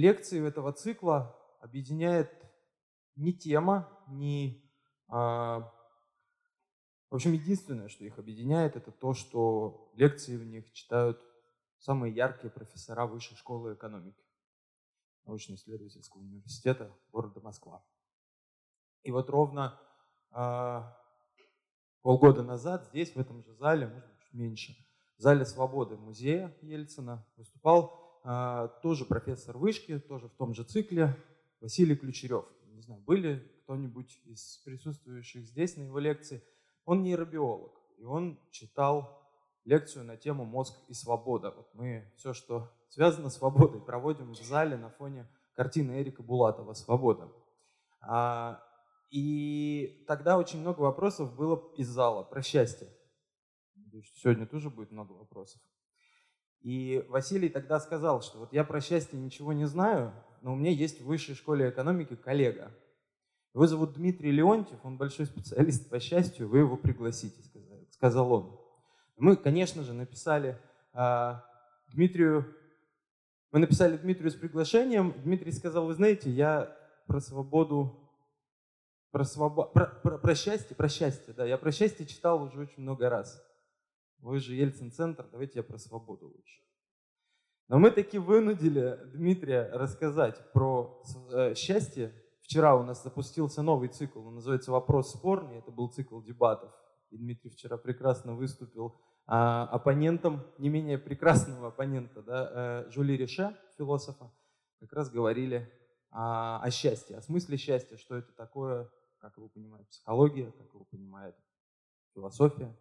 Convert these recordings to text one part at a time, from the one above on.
лекции этого цикла объединяет не тема, не... А, в общем, единственное, что их объединяет, это то, что лекции в них читают самые яркие профессора Высшей школы экономики научно-исследовательского университета города Москва. И вот ровно э, полгода назад здесь, в этом же зале, может быть, меньше, в зале Свободы музея Ельцина выступал тоже профессор вышки, тоже в том же цикле, Василий Ключерев. Не знаю, были кто-нибудь из присутствующих здесь на его лекции. Он нейробиолог, и он читал лекцию на тему «Мозг и свобода». Вот мы все, что связано с свободой, проводим в зале на фоне картины Эрика Булатова «Свобода». А, и тогда очень много вопросов было из зала про счастье. Сегодня тоже будет много вопросов. И Василий тогда сказал, что вот я про счастье ничего не знаю, но у меня есть в высшей школе экономики коллега. Его зовут Дмитрий Леонтьев, он большой специалист по счастью, вы его пригласите, сказал он. Мы, конечно же, написали а, Дмитрию, мы написали Дмитрию с приглашением. Дмитрий сказал, вы знаете, я про свободу про, свобо... про, про, про счастье, про счастье, да, я про счастье читал уже очень много раз. Вы же Ельцин-центр, давайте я про свободу лучше. Но мы таки вынудили Дмитрия рассказать про э, счастье. Вчера у нас запустился новый цикл, он называется «Вопрос спорный», это был цикл дебатов. И Дмитрий вчера прекрасно выступил а, оппонентом, не менее прекрасного оппонента, да, э, Жюли Рише, философа, как раз говорили о, о счастье, о смысле счастья, что это такое, как его понимает психология, как его понимает философия.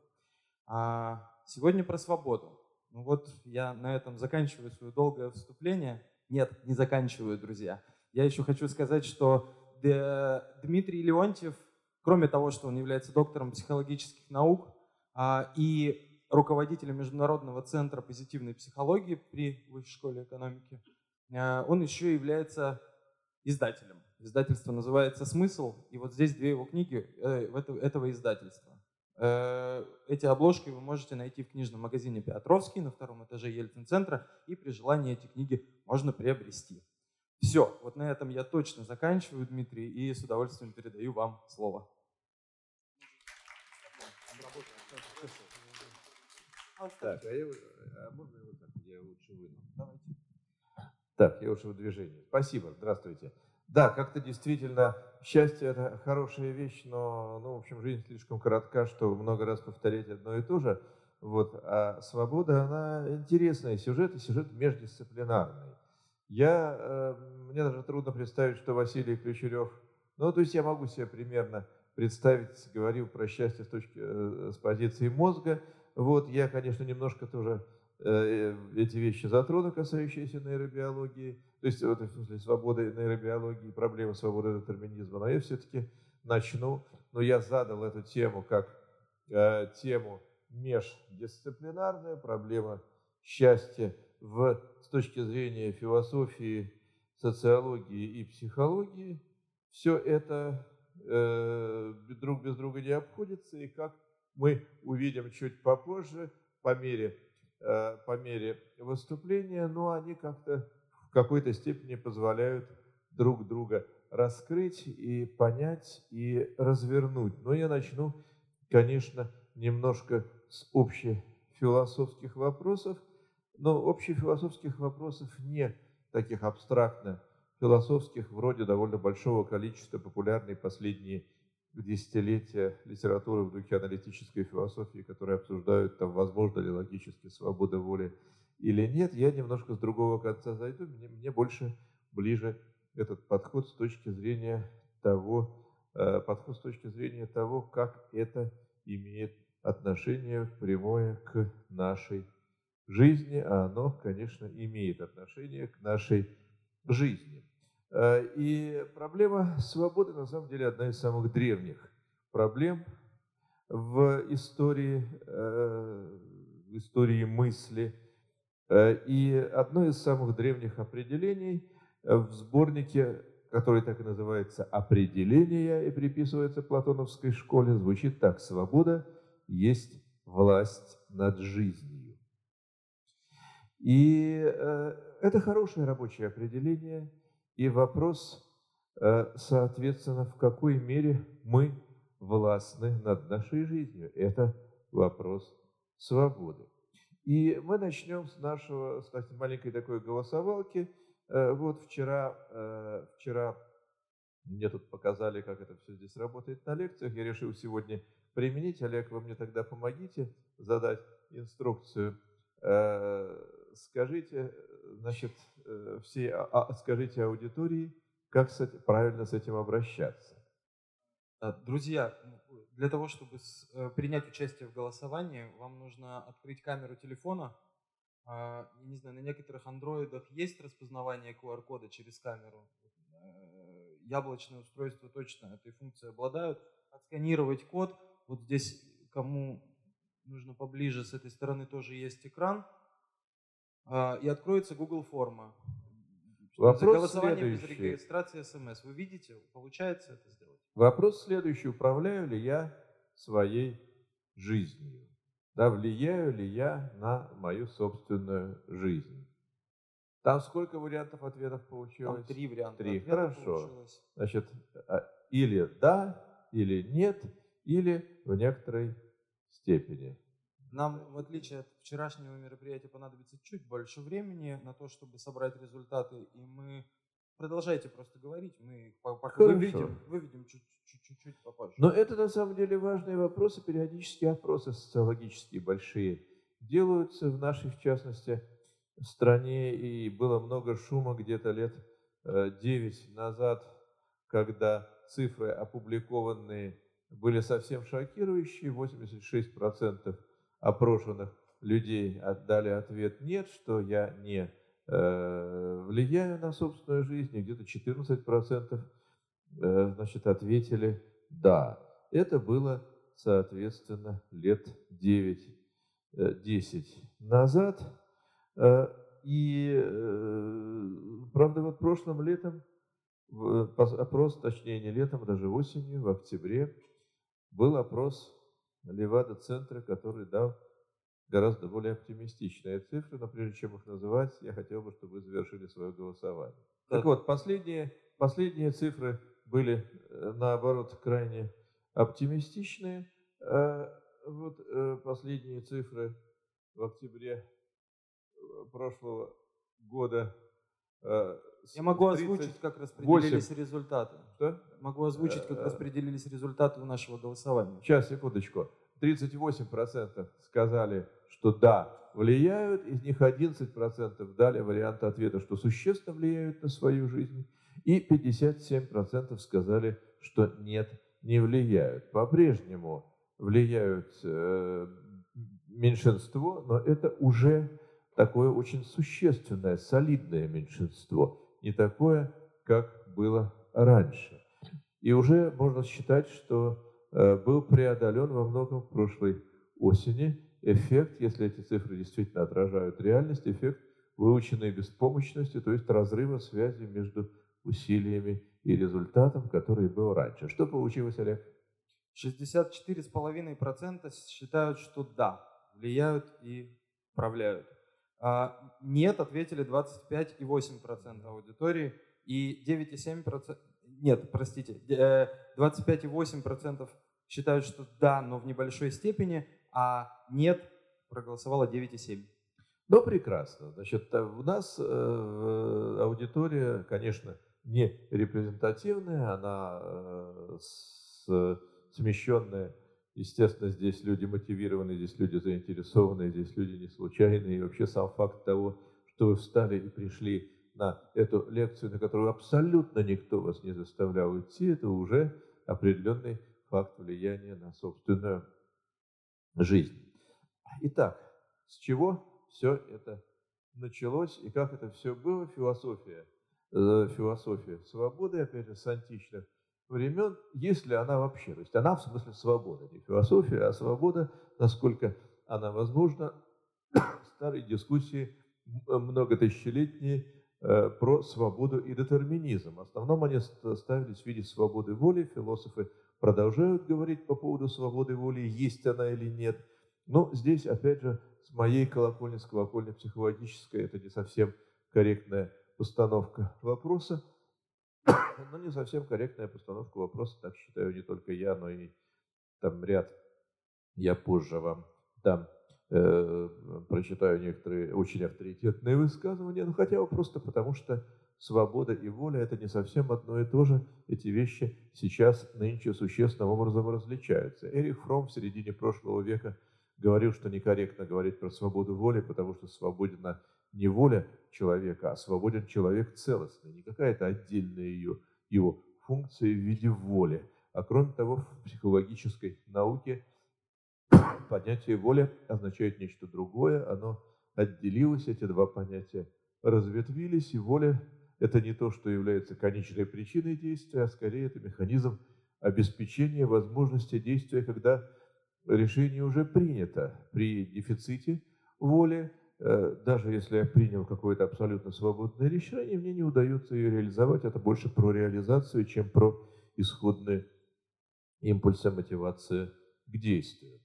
А сегодня про свободу. Ну вот я на этом заканчиваю свое долгое вступление. Нет, не заканчиваю, друзья. Я еще хочу сказать, что Дмитрий Леонтьев, кроме того, что он является доктором психологических наук а, и руководителем Международного центра позитивной психологии при Высшей школе экономики, а, он еще является издателем. Издательство называется «Смысл», и вот здесь две его книги э, этого издательства. Э, эти обложки вы можете найти в книжном магазине Петровский на втором этаже Ельцин-центра, и при желании эти книги можно приобрести. Все, вот на этом я точно заканчиваю, Дмитрий, и с удовольствием передаю вам слово. Так, а, я, а можно его так? Я лучше выну. Давайте. Так, я уже в движении. Спасибо, здравствуйте. Да, как-то действительно счастье – это хорошая вещь, но, ну, в общем, жизнь слишком коротка, чтобы много раз повторять одно и то же. Вот. А свобода, она интересная. Сюжет и сюжет междисциплинарный. Я, э, мне даже трудно представить, что Василий Ключерев, ну, то есть я могу себе примерно представить, говорил про счастье с, точки, э, с позиции мозга. Вот, я, конечно, немножко тоже эти вещи затрону, касающиеся нейробиологии, то есть в смысле свободы нейробиологии, проблемы свободы детерминизма. Но я все-таки начну, но я задал эту тему как э, тему междисциплинарная, проблема счастья в, с точки зрения философии, социологии и психологии. Все это э, друг без друга не обходится, и как мы увидим чуть попозже, по мере Э, по мере выступления, но они как-то в какой-то степени позволяют друг друга раскрыть и понять и развернуть. Но я начну, конечно, немножко с общефилософских вопросов, но общефилософских вопросов не таких абстрактно философских, вроде довольно большого количества популярной последние десятилетия литературы в духе аналитической философии, которые обсуждают, там, возможно ли логически свобода воли или нет, я немножко с другого конца зайду. Мне, мне больше ближе этот подход с точки зрения того, э, подход с точки зрения того, как это имеет отношение прямое к нашей жизни, а оно, конечно, имеет отношение к нашей жизни. Э, и проблема свободы на самом деле одна из самых древних проблем в истории, э, в истории мысли. Э, и одно из самых древних определений в сборнике, который так и называется «Определение» и приписывается Платоновской школе, звучит так «Свобода есть власть над жизнью». И это хорошее рабочее определение, и вопрос, э, соответственно, в какой мере мы властны над нашей жизнью. Это вопрос свободы. И мы начнем с нашего, кстати, маленькой такой голосовалки. Э, вот вчера, э, вчера мне тут показали, как это все здесь работает на лекциях. Я решил сегодня применить. Олег, вы мне тогда помогите задать инструкцию. Скажите, значит, все, а, а, скажите аудитории, как правильно с этим обращаться. Друзья, для того, чтобы принять участие в голосовании, вам нужно открыть камеру телефона, а, не знаю, на некоторых андроидах есть распознавание QR-кода через камеру. Э, яблочные устройства точно этой функцией обладают. Отсканировать код. Вот здесь, кому нужно поближе, с этой стороны тоже есть экран. А, и откроется Google форма. Вопрос голосование следующий. без регистрации смс. Вы видите, получается это сделать? Вопрос следующий. Управляю ли я своей жизнью? да, влияю ли я на мою собственную жизнь. Там сколько вариантов ответов получилось? Там три варианта Три, хорошо. получилось. Значит, а, или да, или нет, или в некоторой степени. Нам, в отличие от вчерашнего мероприятия, понадобится чуть больше времени на то, чтобы собрать результаты, и мы Продолжайте просто говорить, мы пока выведем, выведем чуть-чуть попозже. Но это на самом деле важные вопросы, периодические опросы социологические большие делаются в нашей, в частности, стране, и было много шума где-то лет 9 э, назад, когда цифры опубликованные были совсем шокирующие, 86% опрошенных людей отдали ответ «нет», что я не Э, влияю на собственную жизнь, где-то 14% э, значит, ответили «да». Это было, соответственно, лет 9-10 э, назад. И, правда, вот прошлым летом, опрос, точнее не летом, даже осенью, в октябре, был опрос Левада-центра, который дал гораздо более оптимистичные цифры, но прежде чем их называть, я хотел бы, чтобы вы завершили свое голосование. Так, так вот, последние, последние цифры были, э, наоборот, крайне оптимистичные. А вот э, последние цифры в октябре э, прошлого года. Я могу озвучить, как распределились результаты. Что? Могу озвучить, как распределились результаты у нашего голосования. Сейчас, секундочку. 38% сказали, что да, влияют, из них 11% дали вариант ответа, что существенно влияют на свою жизнь, и 57% сказали, что нет, не влияют. По-прежнему влияют э, меньшинство, но это уже такое очень существенное, солидное меньшинство, не такое, как было раньше. И уже можно считать, что э, был преодолен во многом в прошлой осени эффект, если эти цифры действительно отражают реальность, эффект выученной беспомощности, то есть разрыва связи между усилиями и результатом, который был раньше. Что получилось, Олег? 64,5% считают, что да, влияют и управляют. А нет, ответили 25,8% аудитории и 9,7%, нет, простите, 25,8% э, считают, что да, но в небольшой степени, а нет проголосовало 9,7. Ну, прекрасно. Значит, э, у нас э, аудитория, конечно, не репрезентативная, она э, с, смещенная. Естественно, здесь люди мотивированные, здесь люди заинтересованные, здесь люди не случайные. И вообще сам факт того, что вы встали и пришли на эту лекцию, на которую абсолютно никто вас не заставлял идти, это уже определенный факт влияния на собственную жизнь. Итак, с чего все это началось и как это все было? Философия, э, философия свободы, опять же, с античных времен, если она вообще, то есть она в смысле свобода, не философия, а свобода, насколько она возможна, старые дискуссии многотысячелетние э, про свободу и детерминизм. В основном они ставились в виде свободы воли, философы продолжают говорить по поводу свободы воли, есть она или нет. Но здесь, опять же, с моей колокольни, с колокольни психологической, это не совсем корректная постановка вопроса, но не совсем корректная постановка вопроса, так считаю не только я, но и там ряд, я позже вам там э, прочитаю некоторые очень авторитетные высказывания, ну хотя бы просто потому, что свобода и воля – это не совсем одно и то же. Эти вещи сейчас нынче существенным образом различаются. Эрих Фром в середине прошлого века говорил, что некорректно говорить про свободу воли, потому что свободна не воля человека, а свободен человек целостный, не какая-то отдельная ее, его функция в виде воли. А кроме того, в психологической науке понятие воля означает нечто другое, оно отделилось, эти два понятия разветвились, и воля – это не то, что является конечной причиной действия, а скорее это механизм обеспечения возможности действия, когда решение уже принято. При дефиците воли даже если я принял какое-то абсолютно свободное решение, мне не удается ее реализовать. Это больше про реализацию, чем про исходные импульсы мотивации к действию.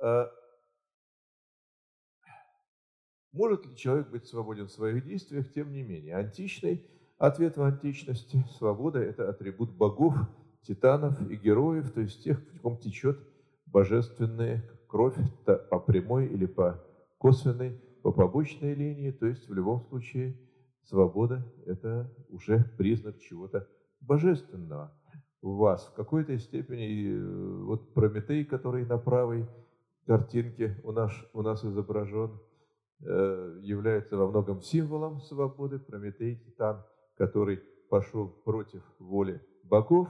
А может ли человек быть свободен в своих действиях? Тем не менее, античный ответ в античности – свобода – это атрибут богов, титанов и героев, то есть тех, в ком течет божественная кровь по прямой или по косвенной по побочной линии, то есть в любом случае свобода – это уже признак чего-то божественного в вас. В какой-то степени э, вот Прометей, который на правой картинке у нас, у нас изображен, э, является во многом символом свободы. Прометей – титан, который пошел против воли богов,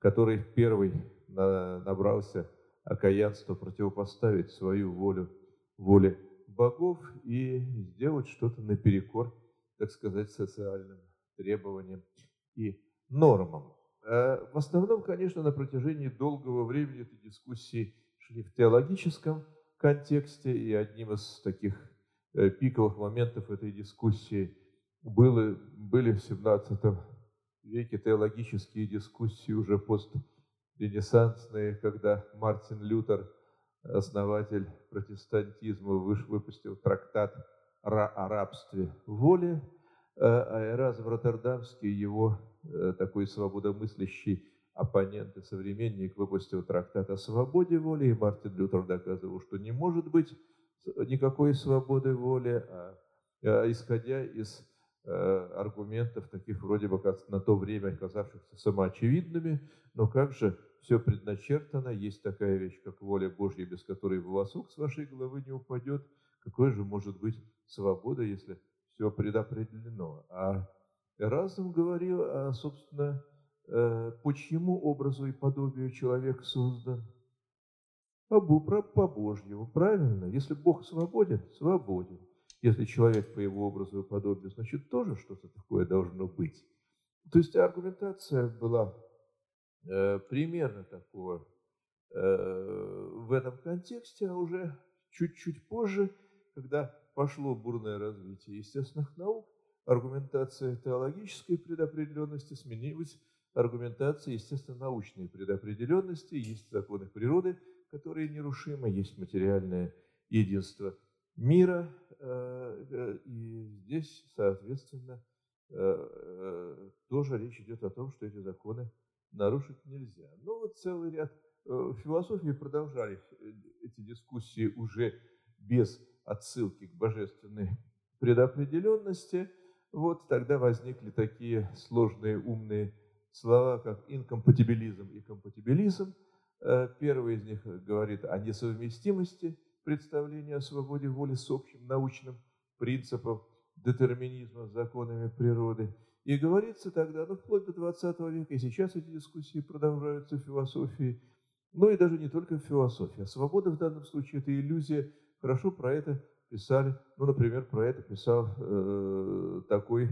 который первый набрался окаянства противопоставить свою волю воле богов и сделать что-то наперекор, так сказать, социальным требованиям и нормам. А в основном, конечно, на протяжении долгого времени эти дискуссии шли в теологическом контексте, и одним из таких э, пиковых моментов этой дискуссии было, были в XVII веке теологические дискуссии уже постренессансные, когда Мартин Лютер – основатель протестантизма, выпустил трактат о рабстве воли, э, а Эразм Роттердамский, его э, такой свободомыслящий оппонент и современник, выпустил трактат о свободе воли, и Мартин Лютер доказывал, что не может быть никакой свободы воли, а, а исходя из Э, аргументов, таких вроде бы на то время казавшихся самоочевидными, но как же все предначертано, есть такая вещь, как воля Божья, без которой волосок с вашей головы не упадет, какой же может быть свобода, если все предопределено? А разум говорил, а, собственно, э, по чьему образу и подобию человек создан? По, по Божьему, правильно? Если Бог свободен, свободен. Если человек по его образу и подобию, значит, тоже что-то такое должно быть. То есть аргументация была примерно такого э, в этом контексте, а уже чуть-чуть позже, когда пошло бурное развитие естественных наук, аргументация теологической предопределенности сменилась аргументацией естественно-научной предопределенности. Есть законы природы, которые нерушимы, есть материальное единство мира, Э, э, и здесь, соответственно, э, тоже речь идет о том, что эти законы нарушить нельзя. Но вот целый ряд в философии продолжались эти дискуссии уже без отсылки к божественной предопределенности. Вот тогда возникли такие сложные умные слова, как инкомпатибилизм и компатибилизм. Первый из них говорит о несовместимости представление о свободе воли с общим научным принципом детерминизма, законами природы. И говорится тогда, ну, вплоть до 20 века, и сейчас эти дискуссии продолжаются в философии, но и даже не только в философии. А свобода в данном случае – это иллюзия. Хорошо про это писали, ну, например, про это писал э, такой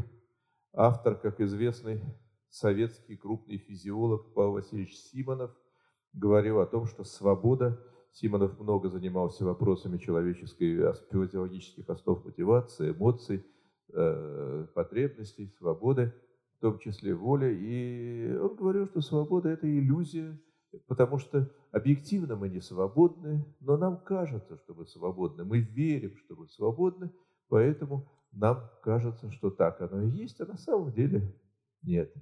автор, как известный советский крупный физиолог Павел Васильевич Симонов, говорил о том, что свобода Симонов много занимался вопросами человеческой физиологических основ мотивации, эмоций, э, потребностей, свободы, в том числе воли. И он говорил, что свобода – это иллюзия, потому что объективно мы не свободны, но нам кажется, что мы свободны, мы верим, что мы свободны, поэтому нам кажется, что так оно и есть, а на самом деле нет.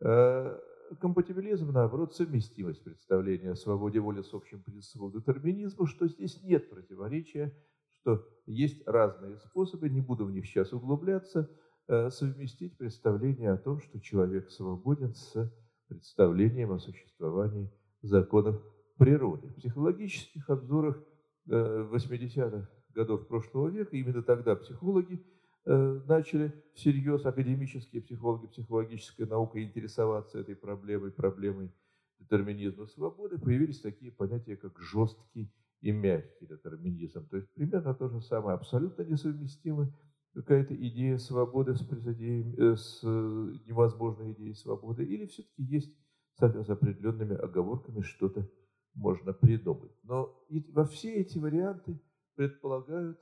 Э, компатибилизм, наоборот, совместимость представления о свободе воли с общим принципом детерминизма, что здесь нет противоречия, что есть разные способы, не буду в них сейчас углубляться, э, совместить представление о том, что человек свободен с представлением о существовании законов природы. В психологических обзорах 80-х э, годов прошлого века именно тогда психологи э, начали всерьез, академические психологи, психологическая наука интересоваться этой проблемой, проблемой детерминизма свободы, появились такие понятия, как жесткий и мягкий детерминизм. То есть примерно то же самое, абсолютно несовместимы какая-то идея свободы с, э, с невозможной идеей свободы, или все-таки есть с определенными оговорками что-то можно придумать. Но во все эти варианты предполагают,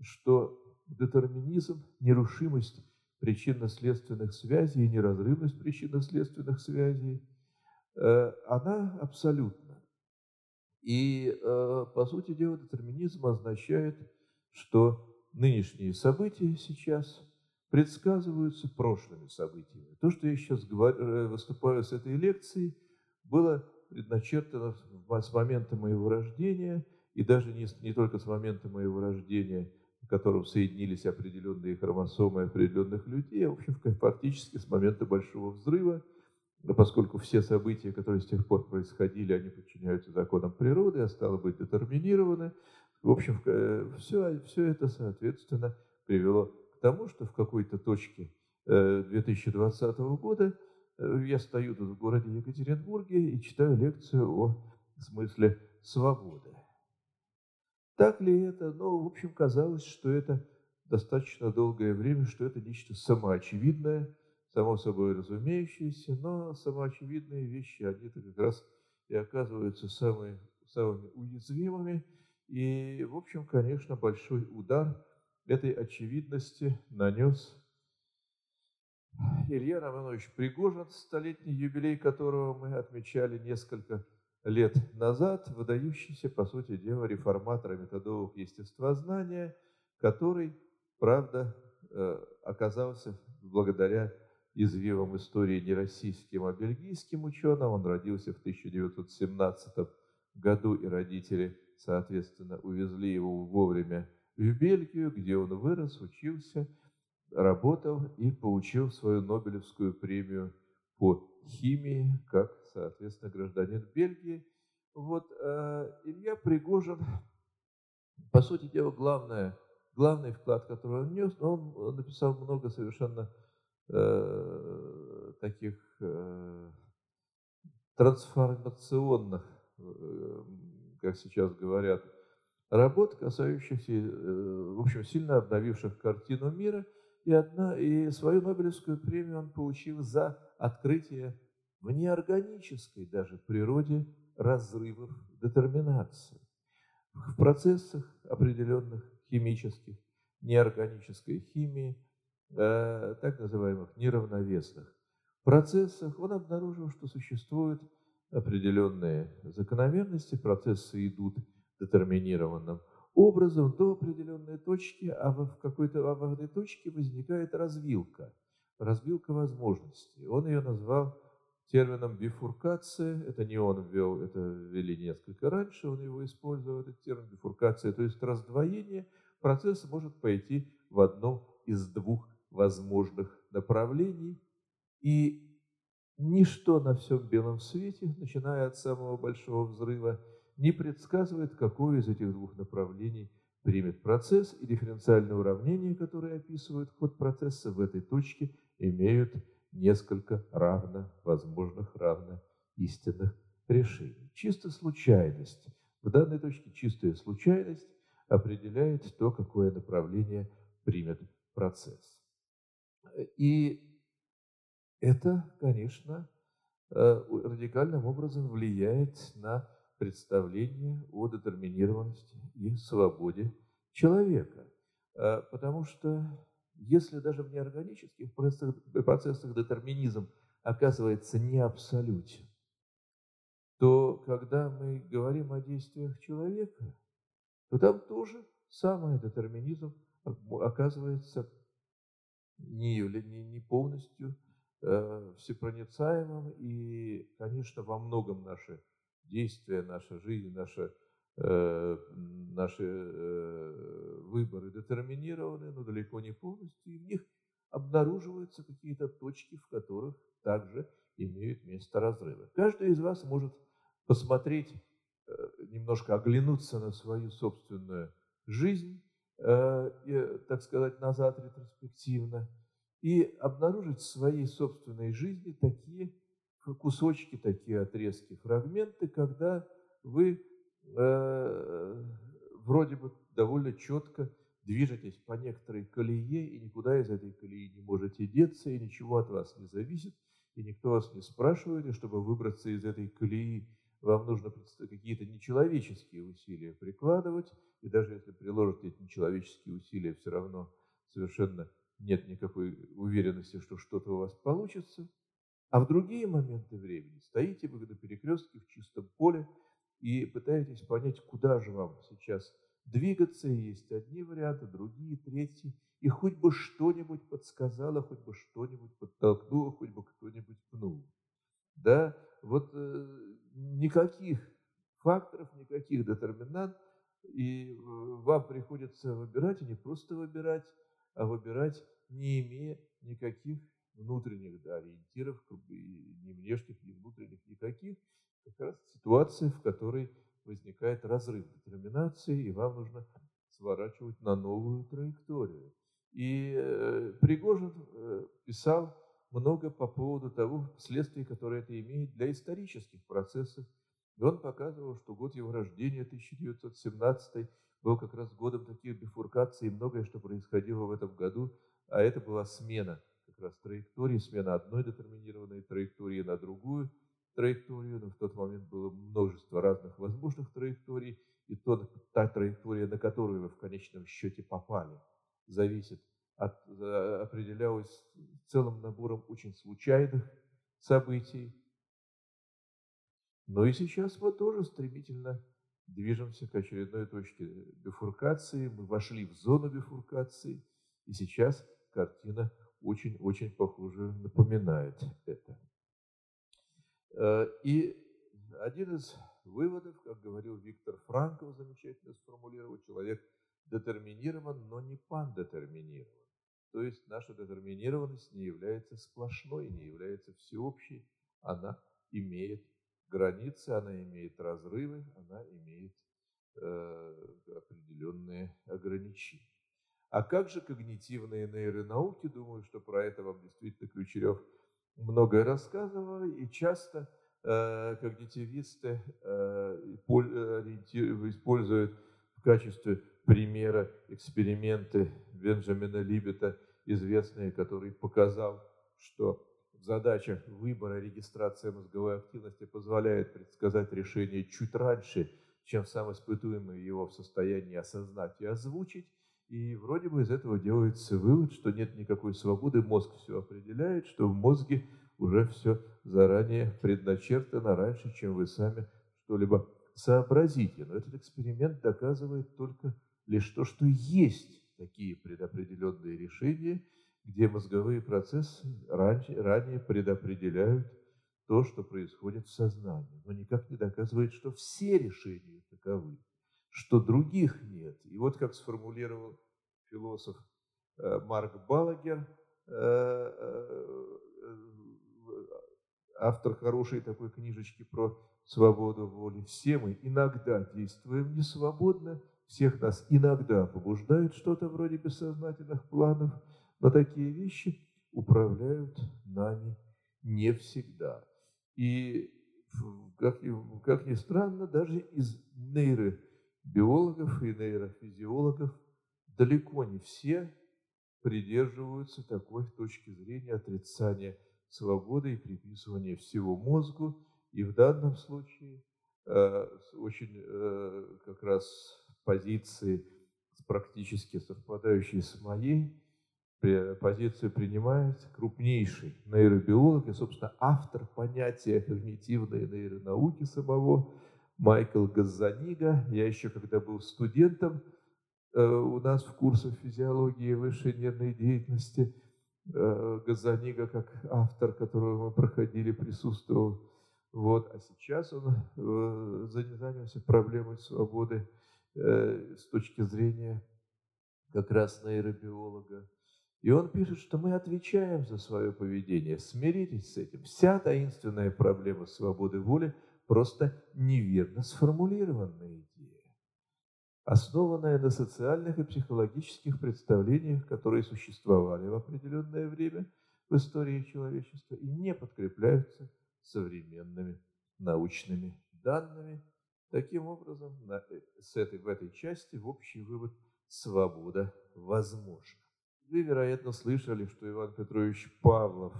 что детерминизм, нерушимость причинно-следственных связей и неразрывность причинно-следственных связей, э, она абсолютна. И, э, по сути дела, детерминизм означает, что нынешние события сейчас предсказываются прошлыми событиями. То, что я сейчас говорю, э, выступаю с этой лекцией, было предначертано с момента моего рождения, и даже не, не только с момента моего рождения, в котором соединились определенные хромосомы определенных людей, а, в общем, фактически с момента Большого Взрыва, поскольку все события, которые с тех пор происходили, они подчиняются законам природы, а стало быть, детерминированы. В общем, все, все это, соответственно, привело к тому, что в какой-то точке 2020 э, года э, я стою тут в городе Екатеринбурге и читаю лекцию о смысле свободы. Так ли это? Ну, в общем, казалось, что это достаточно долгое время, что это нечто самоочевидное, само собой разумеющееся, но самоочевидные вещи, они-то как раз и оказываются самые, самыми уязвимыми. И, в общем, конечно, большой удар этой очевидности нанес Илья Романович Пригожин, столетний юбилей которого мы отмечали несколько лет назад, выдающийся, по сути дела, реформатор методовок естествознания, который, правда, э, оказался благодаря извивам истории не российским, а бельгийским ученым. Он родился в 1917 году, и родители, соответственно, увезли его вовремя в Бельгию, где он вырос, учился, работал и получил свою Нобелевскую премию по химии, как, соответственно, гражданин Бельгии. Вот э, Илья Пригожин, по сути дела, главное, главный вклад, который он внес, он написал много совершенно э, таких э, трансформационных, э, как сейчас говорят, работ, касающихся, э, в общем, сильно обновивших картину мира. И, одна, и свою Нобелевскую премию он получил за открытие в неорганической даже природе разрывов детерминации. В процессах определенных химических, неорганической химии, э, так называемых неравновесных процессах, он обнаружил, что существуют определенные закономерности, процессы идут детерминированным образом до определенной точки, а в какой-то в этой точке возникает развилка, развилка возможностей. Он ее назвал термином бифуркация. Это не он ввел, это ввели несколько раньше, он его использовал, этот термин бифуркация, то есть раздвоение процесса может пойти в одном из двух возможных направлений. И ничто на всем белом свете, начиная от самого большого взрыва, не предсказывает, какое из этих двух направлений примет процесс, и дифференциальные уравнения, которые описывают ход процесса в этой точке, имеют несколько равно возможных, равно истинных решений. Чисто случайность. В данной точке чистая случайность определяет то, какое направление примет процесс. И это, конечно, э, радикальным образом влияет на представление о детерминированности и свободе человека. Э, потому что если даже в неорганических процессах, детерминизм оказывается не абсолютен, то когда мы говорим о действиях человека, то там тоже самый детерминизм оказывается не, не, не полностью э, всепроницаемым, и, конечно, во многом наши действия, наша жизнь, наша, э, наши э, выборы детерминированы, но далеко не полностью, и в них обнаруживаются какие-то точки, в которых также имеют место разрывы. Каждый из вас может посмотреть, э, немножко оглянуться на свою собственную жизнь, э, так сказать, назад ретроспективно, и обнаружить в своей собственной жизни такие кусочки, такие отрезки, фрагменты, когда вы э, вроде бы довольно четко движетесь по некоторой колее, и никуда из этой колеи не можете деться, и ничего от вас не зависит, и никто вас не спрашивает, и чтобы выбраться из этой колеи, вам нужно какие-то нечеловеческие усилия прикладывать, и даже если приложите эти нечеловеческие усилия, все равно совершенно нет никакой уверенности, что что-то у вас получится. А в другие моменты времени стоите вы на перекрестке в чистом поле и пытаетесь понять, куда же вам сейчас двигаться. есть одни варианты, другие, третьи. И хоть бы что-нибудь подсказало, хоть бы что-нибудь подтолкнуло, хоть бы кто-нибудь пнул. Да, вот э, никаких факторов, никаких детерминант, и э, вам приходится выбирать, и не просто выбирать, а выбирать, не имея никаких внутренних да, ориентиров, ни внешних, ни внутренних никаких, как раз ситуация, в которой возникает разрыв детерминации, и вам нужно сворачивать на новую траекторию. И э, Пригожин э, писал много по поводу того следствий, которые это имеет для исторических процессов. И он показывал, что год его рождения, 1917, был как раз годом таких бифуркаций, и многое, что происходило в этом году, а это была смена как раз траектории, смена одной детерминированной траектории на другую траекторию, но в тот момент было множество разных возможных траекторий, и то, та траектория, на которую вы в конечном счете попали, зависит от, определялась целым набором очень случайных событий. Но и сейчас мы тоже стремительно движемся к очередной точке бифуркации. Мы вошли в зону бифуркации, и сейчас картина очень-очень похоже напоминает это. Э, и один из выводов, как говорил Виктор Франков, замечательно сформулировал, человек детерминирован, но не пандетерминирован. То есть наша детерминированность не является сплошной, не является всеобщей, она имеет границы, она имеет разрывы, она имеет э, определенные ограничения. А как же когнитивные нейронауки? Думаю, что про это вам действительно Ключерев многое рассказывал, и часто э, когнитивисты э, э используют в качестве примера эксперименты Бенджамина Либета, известные, который показал, что задача выбора регистрации мозговой активности позволяет предсказать решение чуть раньше, чем сам испытуемый его в состоянии осознать и озвучить. И вроде бы из этого делается вывод, что нет никакой свободы, мозг все определяет, что в мозге уже все заранее предначертано раньше, чем вы сами что-либо сообразите. Но этот эксперимент доказывает только лишь то, что есть такие предопределенные решения, где мозговые процессы раньше, ранее предопределяют то, что происходит в сознании, но никак не доказывает, что все решения таковы что других нет. И вот как сформулировал философ э, Марк Балагер, э, э, автор хорошей такой книжечки про свободу воли, все мы иногда действуем несвободно, всех нас иногда побуждает что-то вроде бессознательных планов, но такие вещи управляют нами не всегда. И, как, как ни странно, даже из нейро биологов и нейрофизиологов далеко не все придерживаются такой точки зрения отрицания свободы и приписывания всего мозгу. И в данном случае э, очень э, как раз позиции практически совпадающие с моей, позицию принимает крупнейший нейробиолог и, собственно, автор понятия когнитивной нейронауки самого Майкл Газанига. Я еще, когда был студентом, э, у нас в курсах физиологии высшей нервной деятельности э, Газанига, как автор, которого мы проходили, присутствовал. Вот. А сейчас он э, занялся проблемой свободы с точки зрения как раз нейробиолога. И он пишет, что мы отвечаем за свое поведение. Смиритесь с этим. Вся таинственная проблема свободы воли просто неверно сформулированная идея, основанная на социальных и психологических представлениях, которые существовали в определенное время в истории человечества и не подкрепляются современными научными данными. Таким образом, на, э, с этой, в этой части в общий вывод – свобода возможна. Вы, вероятно, слышали, что Иван Петрович Павлов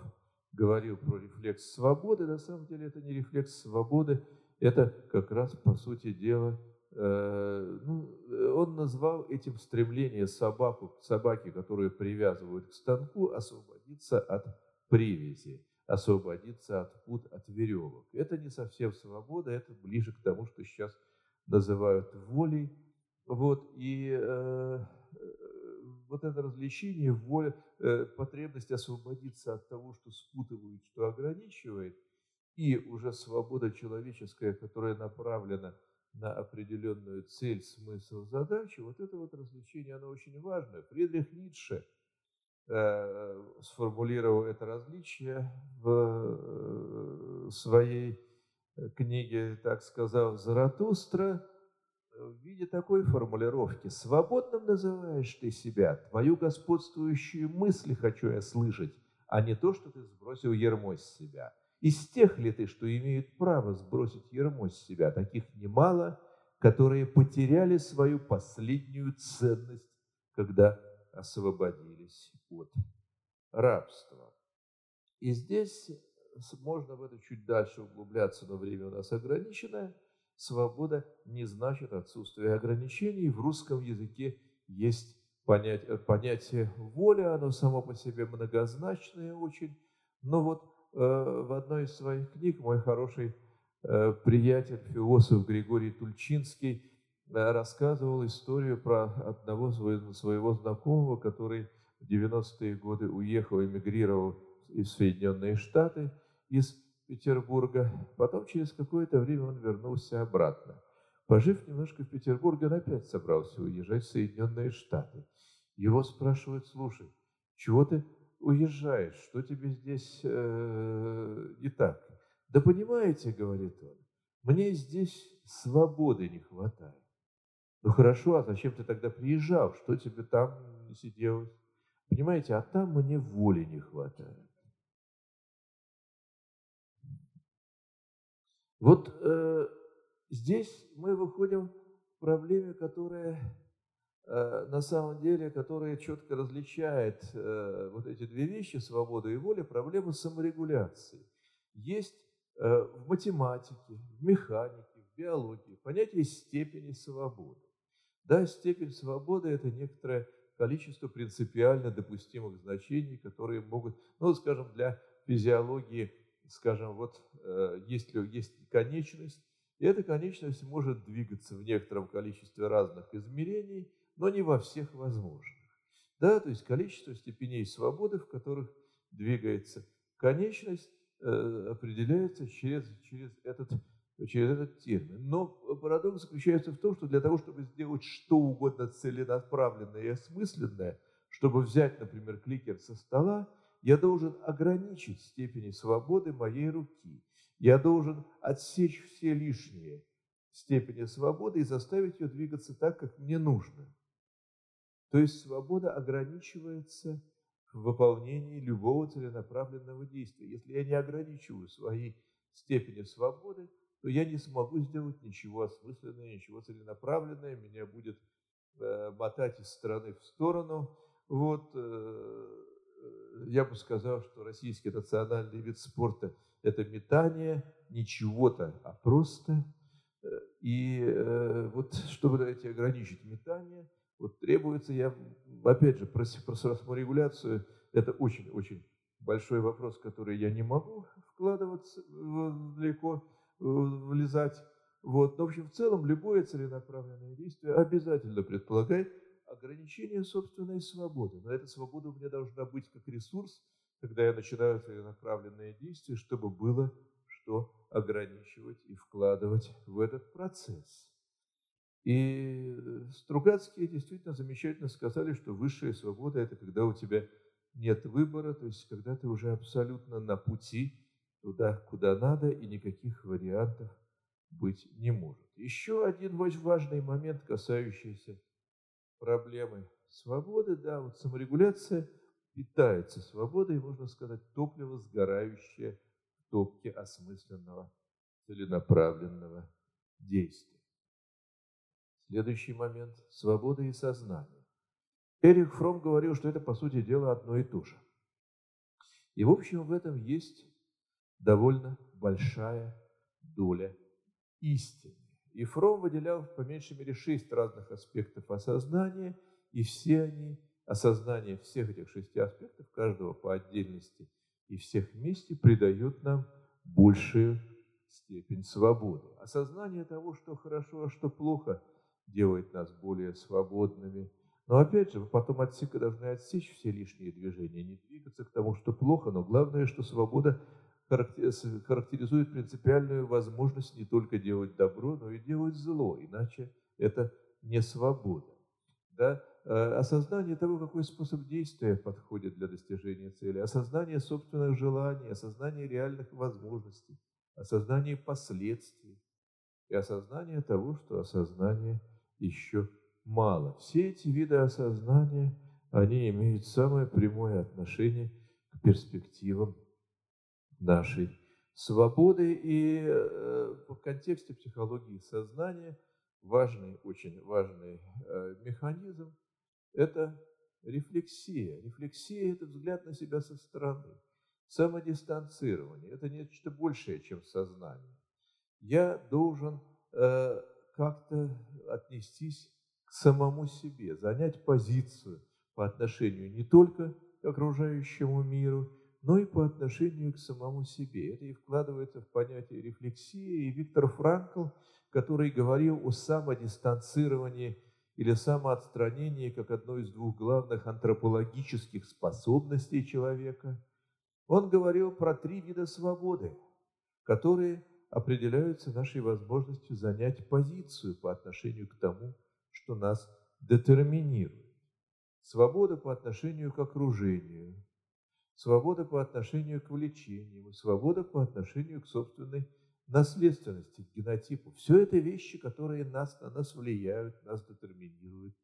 говорил про рефлекс свободы. На самом деле это не рефлекс свободы, это как раз, по сути дела, э, ну, он назвал этим стремление собаку, собаки, которую привязывают к станку, освободиться от привязи, освободиться от пут, от веревок. Это не совсем свобода, это ближе к тому, что сейчас называют волей. Вот, и э, вот это развлечение, воля, э, потребность освободиться от того, что спутывает, что ограничивает, и уже свобода человеческая, которая направлена на определенную цель, смысл, задачу, вот это вот развлечение, оно очень важное. Фридрих Ницше сформулировал это различие в э, своей книге, так сказал, «Заратустра», в виде такой формулировки. Свободным называешь ты себя, твою господствующую мысль хочу я слышать, а не то, что ты сбросил ермо с себя. Из тех ли ты, что имеют право сбросить ермо с себя, таких немало, которые потеряли свою последнюю ценность, когда освободились от рабства. И здесь можно в это чуть дальше углубляться, но время у нас ограниченное – Свобода не значит отсутствие ограничений. В русском языке есть понятие, понятие воля, оно само по себе многозначное очень. Но вот э, в одной из своих книг мой хороший э, приятель, философ Григорий Тульчинский э, рассказывал историю про одного своего, своего знакомого, который в 90-е годы уехал, эмигрировал из Соединенные Штаты, из Петербурга. Потом через какое-то время он вернулся обратно. Пожив немножко в Петербурге, он опять собрался уезжать в Соединенные Штаты. Его спрашивают, слушай, чего ты уезжаешь, что тебе здесь э, не так? Да понимаете, говорит он, мне здесь свободы не хватает. Ну хорошо, а зачем ты тогда приезжал? Что тебе там не сиделось? Понимаете, а там мне воли не хватает. Вот э, здесь мы выходим к проблеме, которая э, на самом деле, которая четко различает э, вот эти две вещи, свобода и воля, проблема саморегуляции. Есть э, в математике, в механике, в биологии понятие степени свободы. Да, степень свободы – это некоторое количество принципиально допустимых значений, которые могут, ну, скажем, для физиологии скажем, вот э, есть, есть конечность, и эта конечность может двигаться в некотором количестве разных измерений, но не во всех возможных. Да, то есть количество степеней свободы, в которых двигается конечность, э, определяется через, через, этот, через этот термин. Но парадокс заключается в том, что для того, чтобы сделать что угодно целенаправленное и осмысленное, чтобы взять, например, кликер со стола, я должен ограничить степени свободы моей руки. Я должен отсечь все лишние степени свободы и заставить ее двигаться так, как мне нужно. То есть свобода ограничивается в выполнении любого целенаправленного действия. Если я не ограничиваю свои степени свободы, то я не смогу сделать ничего осмысленного, ничего целенаправленного. Меня будет э, мотать из стороны в сторону. Вот, э, я бы сказал, что российский национальный вид спорта – это метание не чего-то, а просто. И э, вот чтобы эти ограничить метание, вот требуется, я опять же, про, про саморегуляцию это очень-очень большой вопрос, который я не могу вкладываться далеко, влезать. Вот. Но, в общем, в целом, любое целенаправленное действие обязательно предполагает ограничение собственной свободы. Но эта свобода у меня должна быть как ресурс, когда я начинаю целенаправленные действия, чтобы было что ограничивать и вкладывать в этот процесс. И Стругацкие действительно замечательно сказали, что высшая свобода – это когда у тебя нет выбора, то есть когда ты уже абсолютно на пути туда, куда надо, и никаких вариантов быть не может. Еще один важный момент, касающийся проблемы свободы, да, вот саморегуляция питается свободой, можно сказать, топливо, сгорающее в топке осмысленного, целенаправленного действия. Следующий момент – свобода и сознание. Эрих Фром говорил, что это, по сути дела, одно и то же. И, в общем, в этом есть довольно большая доля истины. И Фром выделял по меньшей мере шесть разных аспектов осознания, и все они, осознание всех этих шести аспектов, каждого по отдельности и всех вместе, придают нам большую степень свободы. Осознание того, что хорошо, а что плохо, делает нас более свободными. Но опять же, вы потом отсека должны отсечь все лишние движения, не двигаться к тому, что плохо, но главное, что свобода характеризует принципиальную возможность не только делать добро, но и делать зло, иначе это не свобода. Да? Э, осознание того, какой способ действия подходит для достижения цели, осознание собственных желаний, осознание реальных возможностей, осознание последствий и осознание того, что осознание еще мало. Все эти виды осознания, они имеют самое прямое отношение к перспективам нашей свободы. И э, в контексте психологии сознания важный, очень важный э, механизм – это рефлексия. Рефлексия – это взгляд на себя со стороны. Самодистанцирование – это нечто большее, чем сознание. Я должен э, как-то отнестись к самому себе, занять позицию по отношению не только к окружающему миру, но и по отношению к самому себе. Это и вкладывается в понятие рефлексии. И Виктор Франкл, который говорил о самодистанцировании или самоотстранении как одной из двух главных антропологических способностей человека, он говорил про три вида свободы, которые определяются нашей возможностью занять позицию по отношению к тому, что нас детерминирует. Свобода по отношению к окружению, свобода по отношению к влечениям, свобода по отношению к собственной наследственности, к генотипу. Все это вещи, которые нас, на нас влияют, нас детерминируют.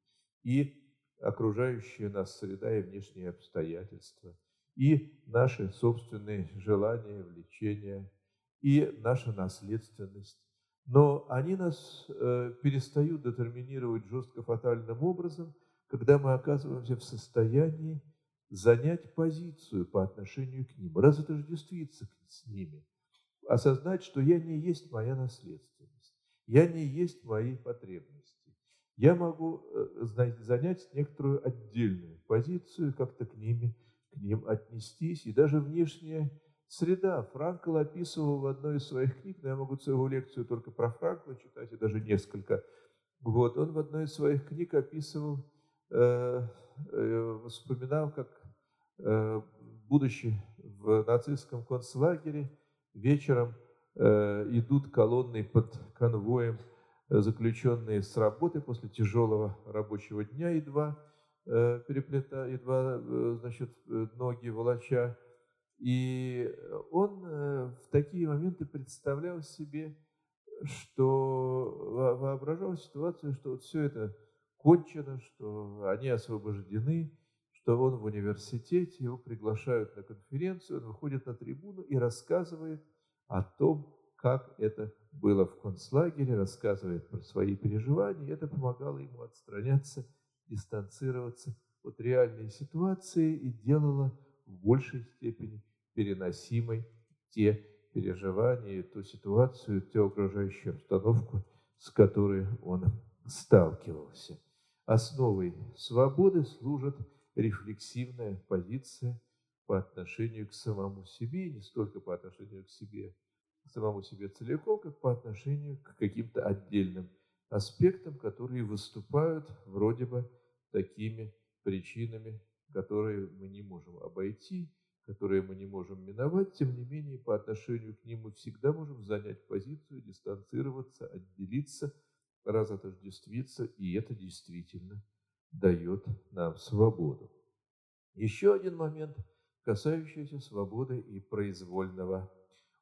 И окружающая нас среда и внешние обстоятельства, и наши собственные желания, влечения, и наша наследственность. Но они нас э, перестают детерминировать жестко фатальным образом, когда мы оказываемся в состоянии занять позицию по отношению к ним, разотождествиться с ними, осознать, что я не есть моя наследственность, я не есть мои потребности. Я могу э, занять некоторую отдельную позицию, как-то к, ними, к ним отнестись, и даже внешняя среда. Франкл описывал в одной из своих книг, но я могу целую лекцию только про Франкла читать, и даже несколько. Вот, он в одной из своих книг описывал, э, э, вспоминал, как будучи в нацистском концлагере, вечером э, идут колонны под конвоем э, заключенные с работы после тяжелого рабочего дня, едва переплета, едва, значит, ноги волоча. И он в такие моменты представлял себе, что воображал ситуацию, что вот все это кончено, что они освобождены, что он в университете, его приглашают на конференцию, он выходит на трибуну и рассказывает о том, как это было в концлагере, рассказывает про свои переживания, это помогало ему отстраняться, дистанцироваться от реальной ситуации и делало в большей степени переносимой те переживания, ту ситуацию, ту окружающую обстановку, с которой он сталкивался. Основой свободы служит рефлексивная позиция по отношению к самому себе, не столько по отношению к себе, к самому себе целиком, как по отношению к каким-то отдельным аспектам, которые выступают вроде бы такими причинами, которые мы не можем обойти, которые мы не можем миновать, тем не менее по отношению к ним мы всегда можем занять позицию, дистанцироваться, отделиться – разотождествиться, и это действительно дает нам свободу. Еще один момент, касающийся свободы и произвольного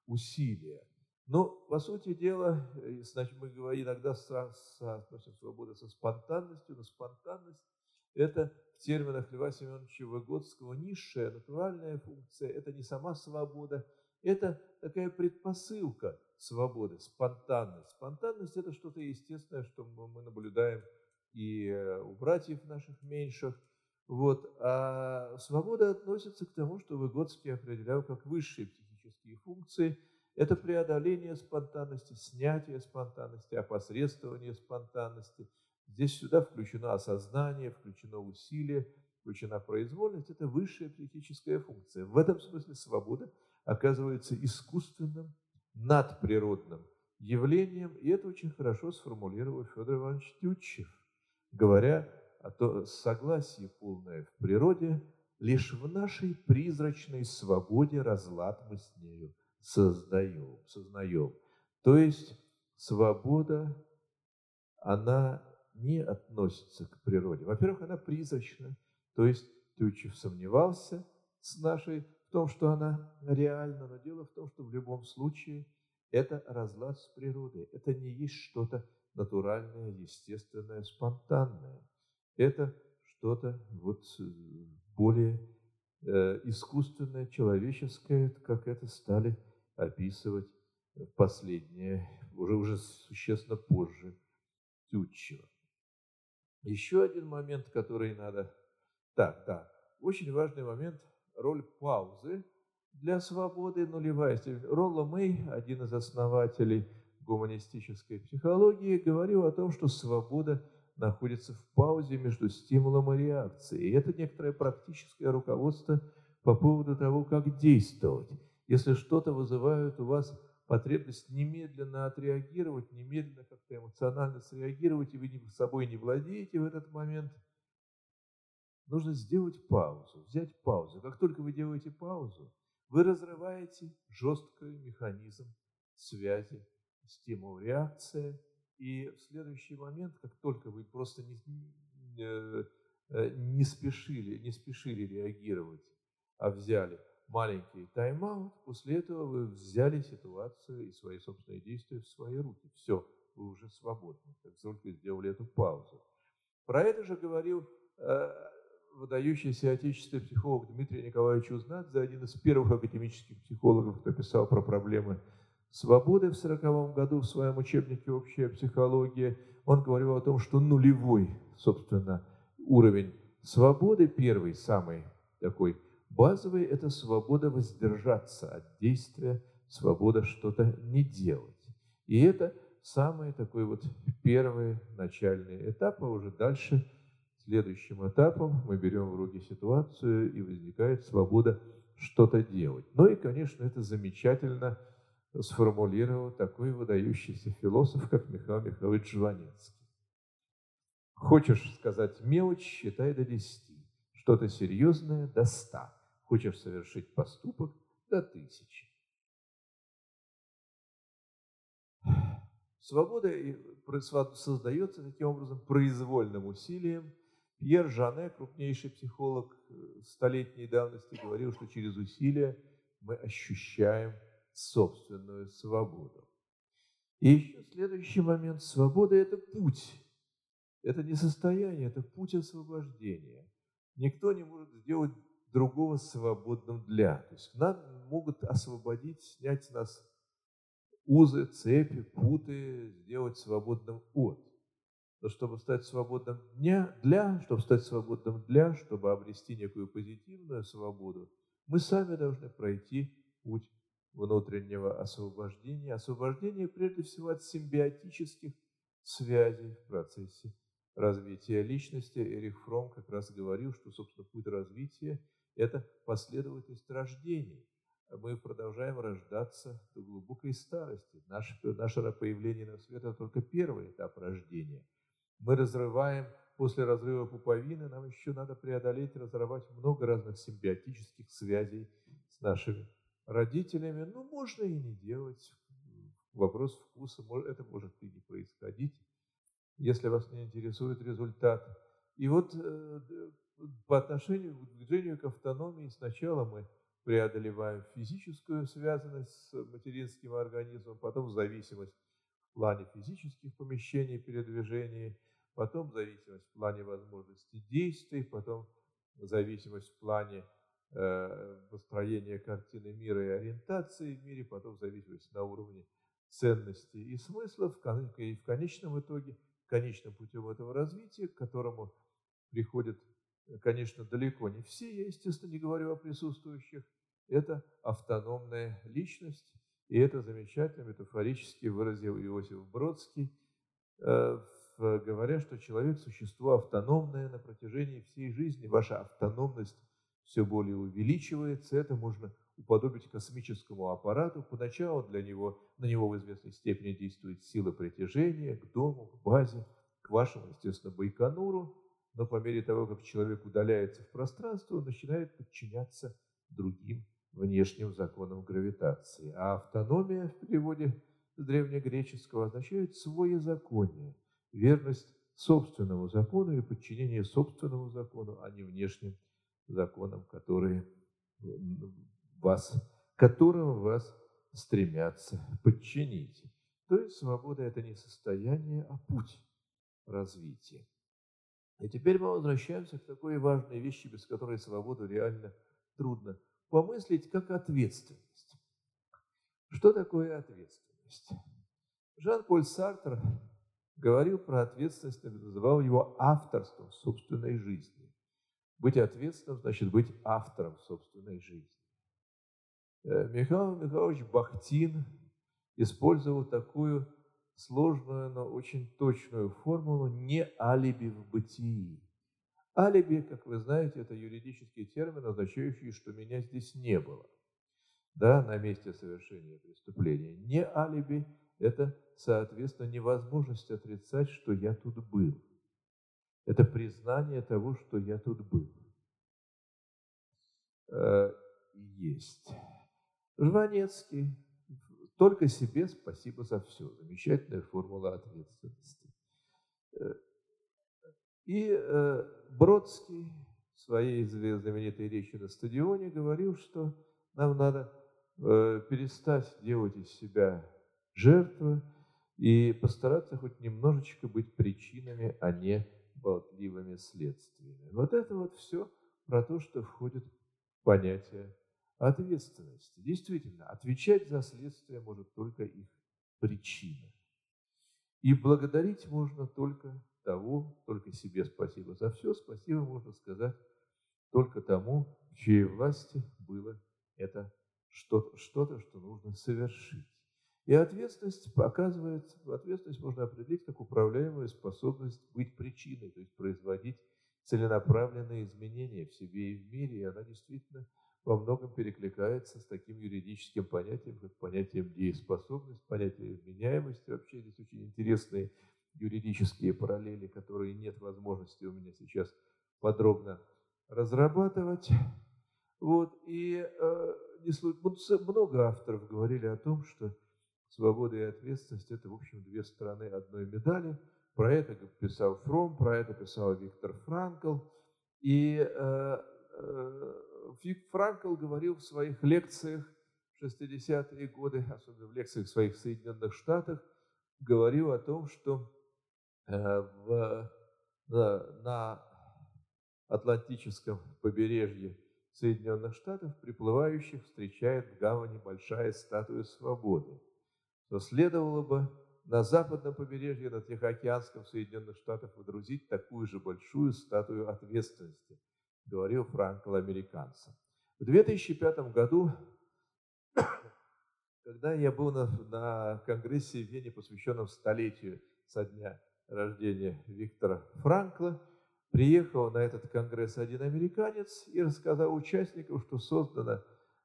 усилия. Но, по сути дела, значит, мы говорим иногда соотносим свободу со спонтанностью, но спонтанность – это в терминах Льва Семеновича Выгодского низшая натуральная функция, это не сама свобода, это такая предпосылка свободы, спонтанность. Спонтанность – это что-то естественное, что мы наблюдаем и э, у братьев наших меньших. Вот. А свобода относится к тому, что Выгодский определял как высшие психические функции. Это преодоление спонтанности, снятие спонтанности, опосредствование спонтанности. Здесь сюда включено осознание, включено усилие, включена произвольность. Это высшая психическая функция. В этом смысле свобода оказывается искусственным надприродным явлением, и это очень хорошо сформулировал Федор Иванович Тютчев, говоря о том, согласии полное в природе, лишь в нашей призрачной свободе разлад мы с нею создаем, сознаем. То есть свобода, она не относится к природе. Во-первых, она призрачна, то есть Тютчев сомневался с нашей том, что она реальна, но дело в том, что в любом случае это разлад с природой. Это не есть что-то натуральное, естественное, спонтанное. Это что-то вот э, более э, искусственное, человеческое, как это стали описывать последнее, уже, уже существенно позже Тютчева. Еще один момент, который надо... Так, да, очень важный момент – роль паузы для свободы нулевая. Ролло Мэй, один из основателей гуманистической психологии, говорил о том, что свобода находится в паузе между стимулом и реакцией. И это некоторое практическое руководство по поводу того, как действовать. Если что-то вызывает у вас потребность немедленно отреагировать, немедленно как-то эмоционально среагировать, и вы собой не владеете в этот момент – нужно сделать паузу, взять паузу. Как только вы делаете паузу, вы разрываете жесткий механизм связи, стимул, реакция, и в следующий момент, как только вы просто не, э, э, не, спешили, не спешили реагировать, а взяли маленький тайм-аут, после этого вы взяли ситуацию и свои собственные действия в свои руки. Все, вы уже свободны, как только сделали эту паузу. Про это же говорил э, выдающийся отечественный психолог Дмитрий Николаевич Узнадзе, один из первых академических психологов, кто писал про проблемы свободы в 1940 году в своем учебнике «Общая психология», он говорил о том, что нулевой, собственно, уровень свободы, первый, самый такой базовый, это свобода воздержаться от действия, свобода что-то не делать. И это самый такой вот первый начальный этап, а уже дальше – Следующим этапом мы берем в руки ситуацию, и возникает свобода что-то делать. Ну и, конечно, это замечательно сформулировал такой выдающийся философ, как Михаил Михайлович Жванецкий. Хочешь сказать мелочь, считай до десяти. Что-то серьезное – до ста. Хочешь совершить поступок – до тысячи. Свобода создается таким образом произвольным усилием – Пьер Жане, крупнейший психолог э, столетней давности, говорил, что через усилия мы ощущаем собственную свободу. И еще следующий момент. Свобода – это путь. Это не состояние, это путь освобождения. Никто не может сделать другого свободным для. То есть нам могут освободить, снять с нас узы, цепи, путы, сделать свободным от. Но чтобы стать свободным дня, для, чтобы стать свободным для, чтобы обрести некую позитивную свободу, мы сами должны пройти путь внутреннего освобождения. Освобождение прежде всего от симбиотических связей в процессе развития личности. Эрих Фром как раз говорил, что, собственно, путь развития – это последовательность рождений. Мы продолжаем рождаться до глубокой старости. Наше, наше появление на свет – это только первый этап рождения. Мы разрываем, после разрыва пуповины, нам еще надо преодолеть, разорвать много разных симбиотических связей с нашими родителями. Ну, можно и не делать. Вопрос вкуса, это может и не происходить если вас не интересует результат. И вот э, по отношению к движению к автономии сначала мы преодолеваем физическую связанность с материнским организмом, потом зависимость в плане физических помещений передвижения, потом зависимость в плане возможности действий, потом зависимость в плане э, построения картины мира и ориентации в мире, потом зависимость на уровне ценностей и смыслов, и в конечном итоге – конечным путем этого развития, к которому приходят, конечно, далеко не все, я, естественно, не говорю о присутствующих, это автономная личность, и это замечательно метафорически выразил Иосиф Бродский, э, говоря, что человек – существо автономное на протяжении всей жизни. Ваша автономность все более увеличивается. Это можно уподобить космическому аппарату. Поначалу для него, на него в известной степени действует сила притяжения к дому, к базе, к вашему, естественно, Байконуру. Но по мере того, как человек удаляется в пространство, он начинает подчиняться другим внешним законам гравитации. А автономия в переводе с древнегреческого означает своезаконие, верность собственному закону и подчинение собственному закону, а не внешним законам, которые вас, которым вас стремятся подчинить. То есть свобода – это не состояние, а путь развития. И теперь мы возвращаемся к такой важной вещи, без которой свободу реально трудно помыслить, как ответственность. Что такое ответственность? Жан-Поль Сартр говорил про ответственность, называл его авторством собственной жизни. Быть ответственным значит быть автором собственной жизни. Э, Михаил Михайлович Бахтин использовал такую сложную, но очень точную формулу «не алиби в бытии». Алиби, как вы знаете, это юридический термин, означающий, что меня здесь не было да, на месте совершения преступления. Не алиби – это, соответственно, невозможность отрицать, что я тут был. Это признание того, что я тут был. Э, есть. Жванецкий. Только себе спасибо за все. Замечательная формула ответственности. Э, и э, Бродский в своей знаменитой речи на стадионе говорил, что нам надо э, перестать делать из себя жертвы и постараться хоть немножечко быть причинами, а не болтливыми следствиями. Вот это вот все про то, что входит в понятие ответственности. Действительно, отвечать за следствие может только их причина. И благодарить можно только того, только себе спасибо за все. Спасибо можно сказать только тому, в чьей власти было это что-то, что, что нужно совершить. И ответственность показывается, ответственность можно определить как управляемую способность быть причиной, то есть производить целенаправленные изменения в себе и в мире, и она действительно во многом перекликается с таким юридическим понятием, как понятием дееспособность, понятие вменяемости. Вообще здесь очень интересные юридические параллели, которые нет возможности у меня сейчас подробно разрабатывать. Вот, и э, много авторов говорили о том, что свобода и ответственность – это, в общем, две стороны одной медали. Про это писал Фром, про это писал Виктор Франкл. И э, э, Франкл говорил в своих лекциях в 60-е годы, особенно в лекциях своих в Соединенных Штатах, говорил о том, что э, в, на, на Атлантическом побережье Соединенных Штатов приплывающих встречает в гавани большая статуя свободы, то следовало бы на западном побережье, на Тихоокеанском Соединенных Штатах водрузить такую же большую статую ответственности – говорил Франкл американцам. В 2005 году, когда я был на, на конгрессе в Вене, посвященном столетию со дня рождения Виктора Франкла, приехал на этот конгресс один американец и рассказал участникам, что создана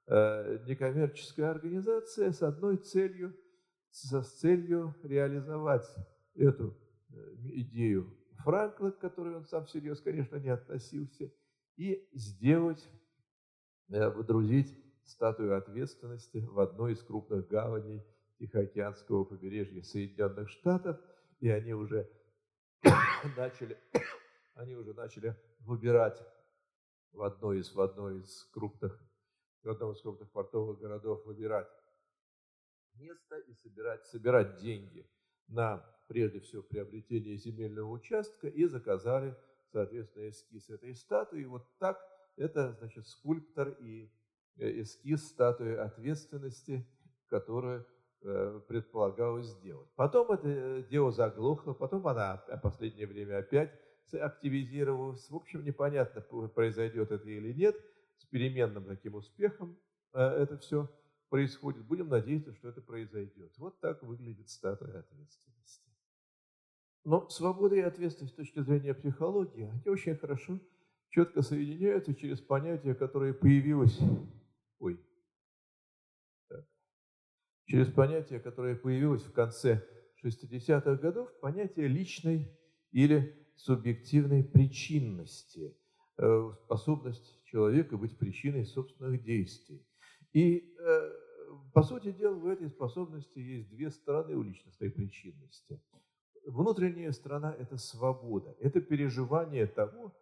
э, некоммерческая организация с одной целью, с целью реализовать эту э, идею Франкла, к которой он сам всерьез, конечно, не относился, и сделать, э, водрузить статую ответственности в одной из крупных гаваней Тихоокеанского побережья Соединенных Штатов, и они уже начали, они уже начали выбирать в одной из, в одной из крупных, в одном из крупных портовых городов выбирать место и собирать, собирать деньги на, прежде всего, приобретение земельного участка и заказали, соответственно, эскиз этой статуи. И вот так это, значит, скульптор и э, эскиз статуи ответственности, которую э, предполагалось сделать. Потом это э, дело заглохло, потом она в последнее время опять активизировалась. В общем, непонятно, произойдет это или нет. С переменным таким успехом это все происходит. Будем надеяться, что это произойдет. Вот так выглядит статуя ответственности. Но свобода и ответственность с точки зрения психологии, они очень хорошо, четко соединяются через понятие, которое появилось, ой, так, через понятие, которое появилось в конце 60-х годов, понятие личной или субъективной причинности, э, способность человека быть причиной собственных действий. И, э, по сути дела, в этой способности есть две стороны у личностной причинности. Внутренняя сторона – это свобода, это переживание того,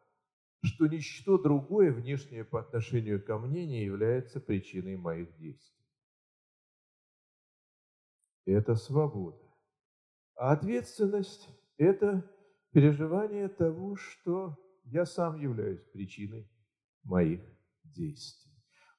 что ничто другое внешнее по отношению ко мне не является причиной моих действий. Это свобода. А ответственность – это переживание того, что я сам являюсь причиной моих действий.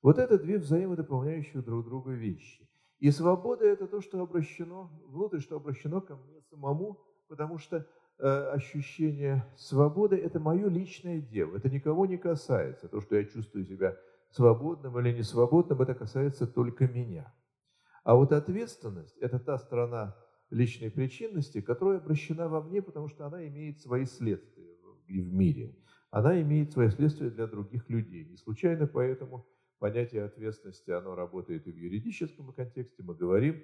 Вот это две взаимодополняющие друг друга вещи. И свобода – это то, что обращено внутрь, что обращено ко мне самому, потому что э, ощущение свободы – это мое личное дело, это никого не касается. То, что я чувствую себя свободным или несвободным, это касается только меня. А вот ответственность – это та сторона личной причинности, которая обращена во мне, потому что она имеет свои следствия в мире. Она имеет свои следствия для других людей. Не случайно поэтому понятие ответственности, оно работает и в юридическом контексте. Мы говорим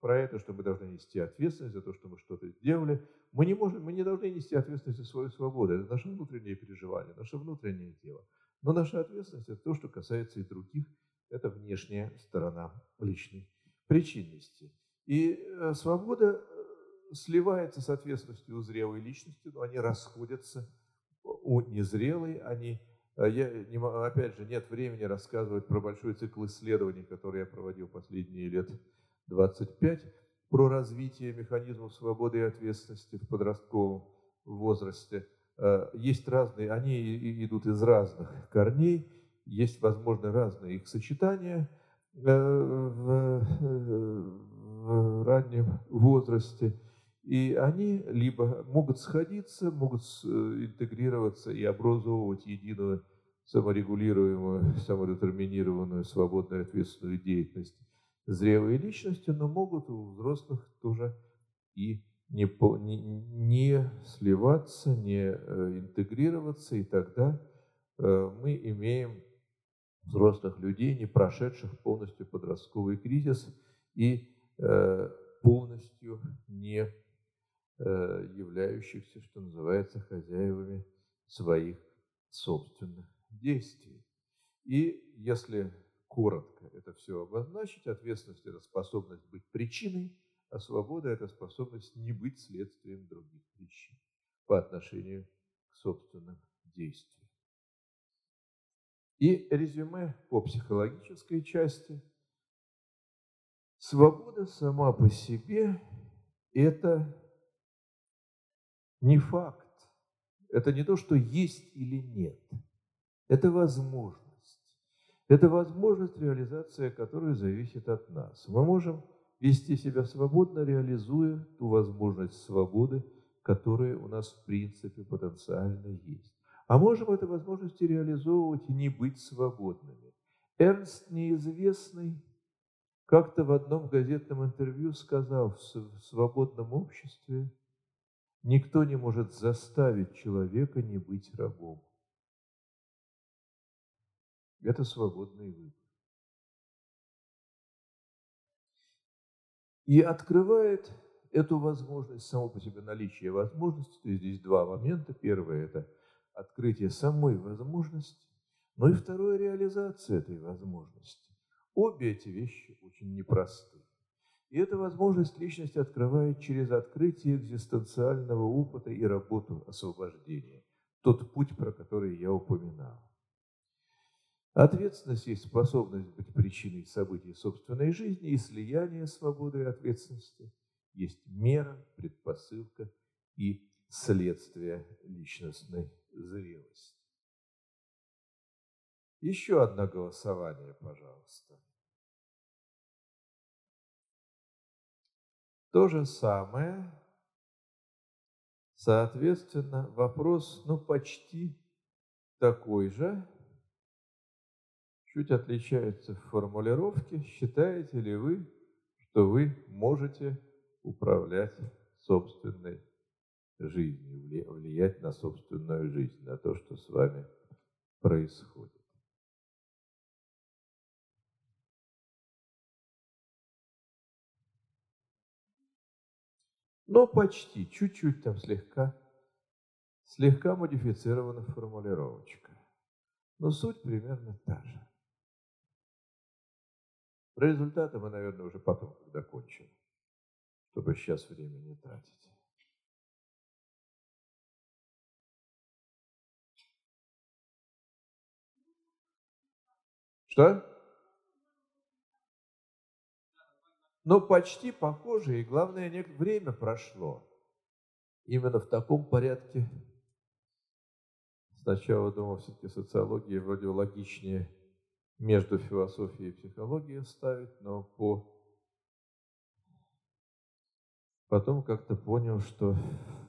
про это, что мы должны нести ответственность за то, что мы что-то сделали. Мы не, можем, мы не должны нести ответственность за свою свободу. Это наше внутреннее переживание, наше внутреннее дело. Но наша ответственность – это то, что касается и других. Это внешняя сторона личной причинности. И э, свобода э, сливается с ответственностью у зрелой личности, но они расходятся у незрелой, они я, не, опять же, нет времени рассказывать про большой цикл исследований, который я проводил последние лет 25, про развитие механизмов свободы и ответственности в подростковом возрасте. А, есть разные, они идут из разных корней, есть, возможно, разные их сочетания э, в, э, в раннем возрасте. И они либо могут сходиться, могут э, интегрироваться и образовывать единую саморегулируемую, самодетерминированную, свободную ответственную деятельность зрелые личности, но могут у взрослых тоже и не, не, не сливаться, не э, интегрироваться, и тогда э, мы имеем взрослых людей, не прошедших полностью подростковый кризис и полностью не являющихся, что называется, хозяевами своих собственных действий. И если коротко это все обозначить, ответственность – это способность быть причиной, а свобода – это способность не быть следствием других причин по отношению к собственным действиям. И резюме по психологической части. Свобода сама по себе – это не факт. Это не то, что есть или нет. Это возможность. Это возможность, реализация которой зависит от нас. Мы можем вести себя свободно, реализуя ту возможность свободы, которая у нас в принципе потенциально есть. А можем эту возможность реализовывать и не быть свободными. Эрнст Неизвестный как-то в одном газетном интервью сказал, в свободном обществе Никто не может заставить человека не быть рабом. Это свободный выбор. И открывает эту возможность, само по себе наличие возможности, то есть здесь два момента. Первое – это открытие самой возможности, но и второе – реализация этой возможности. Обе эти вещи очень непросты. И эта возможность личность открывает через открытие экзистенциального опыта и работу освобождения. Тот путь, про который я упоминал. Ответственность есть способность быть причиной событий собственной жизни и слияние свободы и ответственности есть мера, предпосылка и следствие личностной зрелости. Еще одно голосование, пожалуйста. То же самое, соответственно, вопрос, ну, почти такой же, чуть отличается в формулировке. Считаете ли вы, что вы можете управлять собственной жизнью, влиять на собственную жизнь, на то, что с вами происходит? Но почти, чуть-чуть там слегка, слегка модифицирована формулировочка. Но суть примерно та же. Результаты мы, наверное, уже потом, когда кончим, чтобы сейчас время не тратить. Что? Но почти похоже, и главное, время прошло. Именно в таком порядке. Сначала думал, все-таки социология вроде логичнее между философией и психологией ставить, но по потом как-то понял, что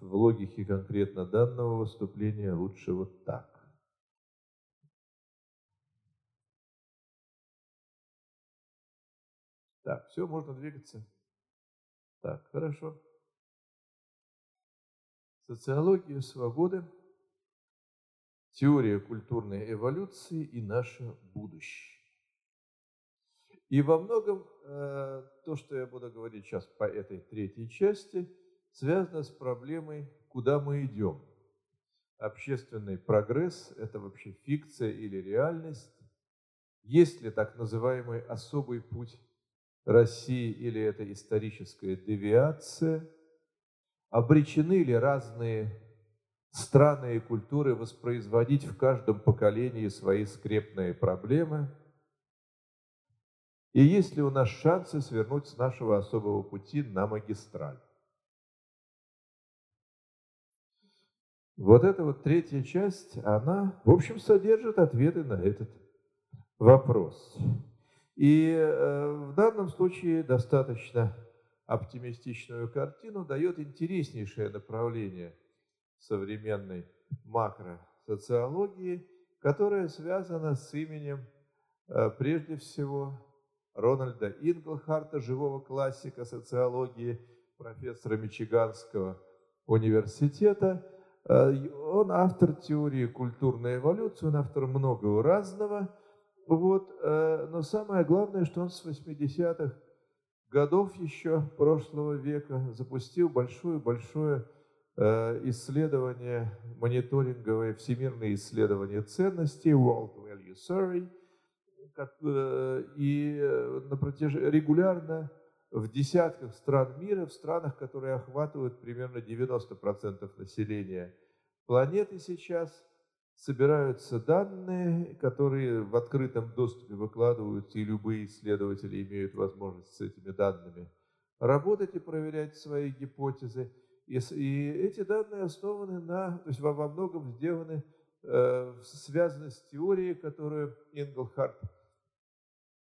в логике конкретно данного выступления лучше вот так. Так, все, можно двигаться. Так, хорошо. Социология свободы, теория культурной эволюции и наше будущее. И во многом э, то, что я буду говорить сейчас по этой третьей части, связано с проблемой, куда мы идем. Общественный прогресс – это вообще фикция или реальность? Есть ли так называемый особый путь России или это историческая девиация? Обречены ли разные страны и культуры воспроизводить в каждом поколении свои скрепные проблемы? И есть ли у нас шансы свернуть с нашего особого пути на магистраль? Вот эта вот третья часть, она, в общем, содержит ответы на этот вопрос. И э, в данном случае достаточно оптимистичную картину дает интереснейшее направление современной макросоциологии, которое связано с именем, э, прежде всего, Рональда Инглхарта, живого классика социологии, профессора Мичиганского университета. Э, он автор теории культурной эволюции, он автор многого разного – вот, э, но самое главное, что он с 80-х годов еще прошлого века запустил большое-большое э, исследование, мониторинговое, всемирное исследование ценностей, World Value Survey, э, и на протяж... регулярно в десятках стран мира, в странах, которые охватывают примерно 90% населения планеты сейчас – собираются данные, которые в открытом доступе выкладываются, и любые исследователи имеют возможность с этими данными работать и проверять свои гипотезы. И, и эти данные основаны на, то есть во, во многом сделаны, э, связаны с теорией, которую Инглхарт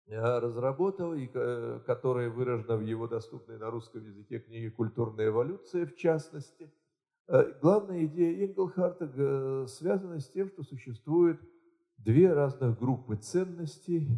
э, разработал, и э, которая выражена в его доступной на русском языке книге «Культурная эволюция» в частности – главная идея Инглхарта э, связана с тем, что существует две разных группы ценностей,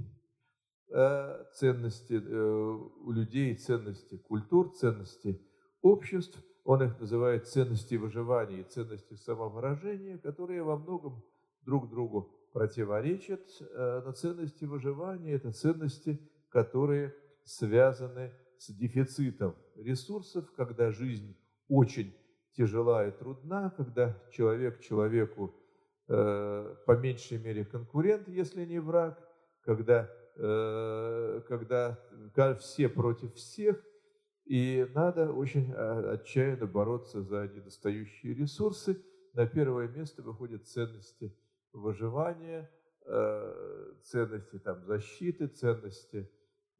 э, ценности у людей, ценности культур, ценности обществ, он их называет ценности выживания и ценности самовыражения, которые во многом друг другу противоречат. Э, но ценности выживания – это ценности, которые связаны с дефицитом ресурсов, когда жизнь очень тяжела и трудна, когда человек человеку э, по меньшей мере конкурент, если не враг, когда, э, когда все против всех, и надо очень а, отчаянно бороться за недостающие ресурсы. На первое место выходят ценности выживания, э, ценности там, защиты, ценности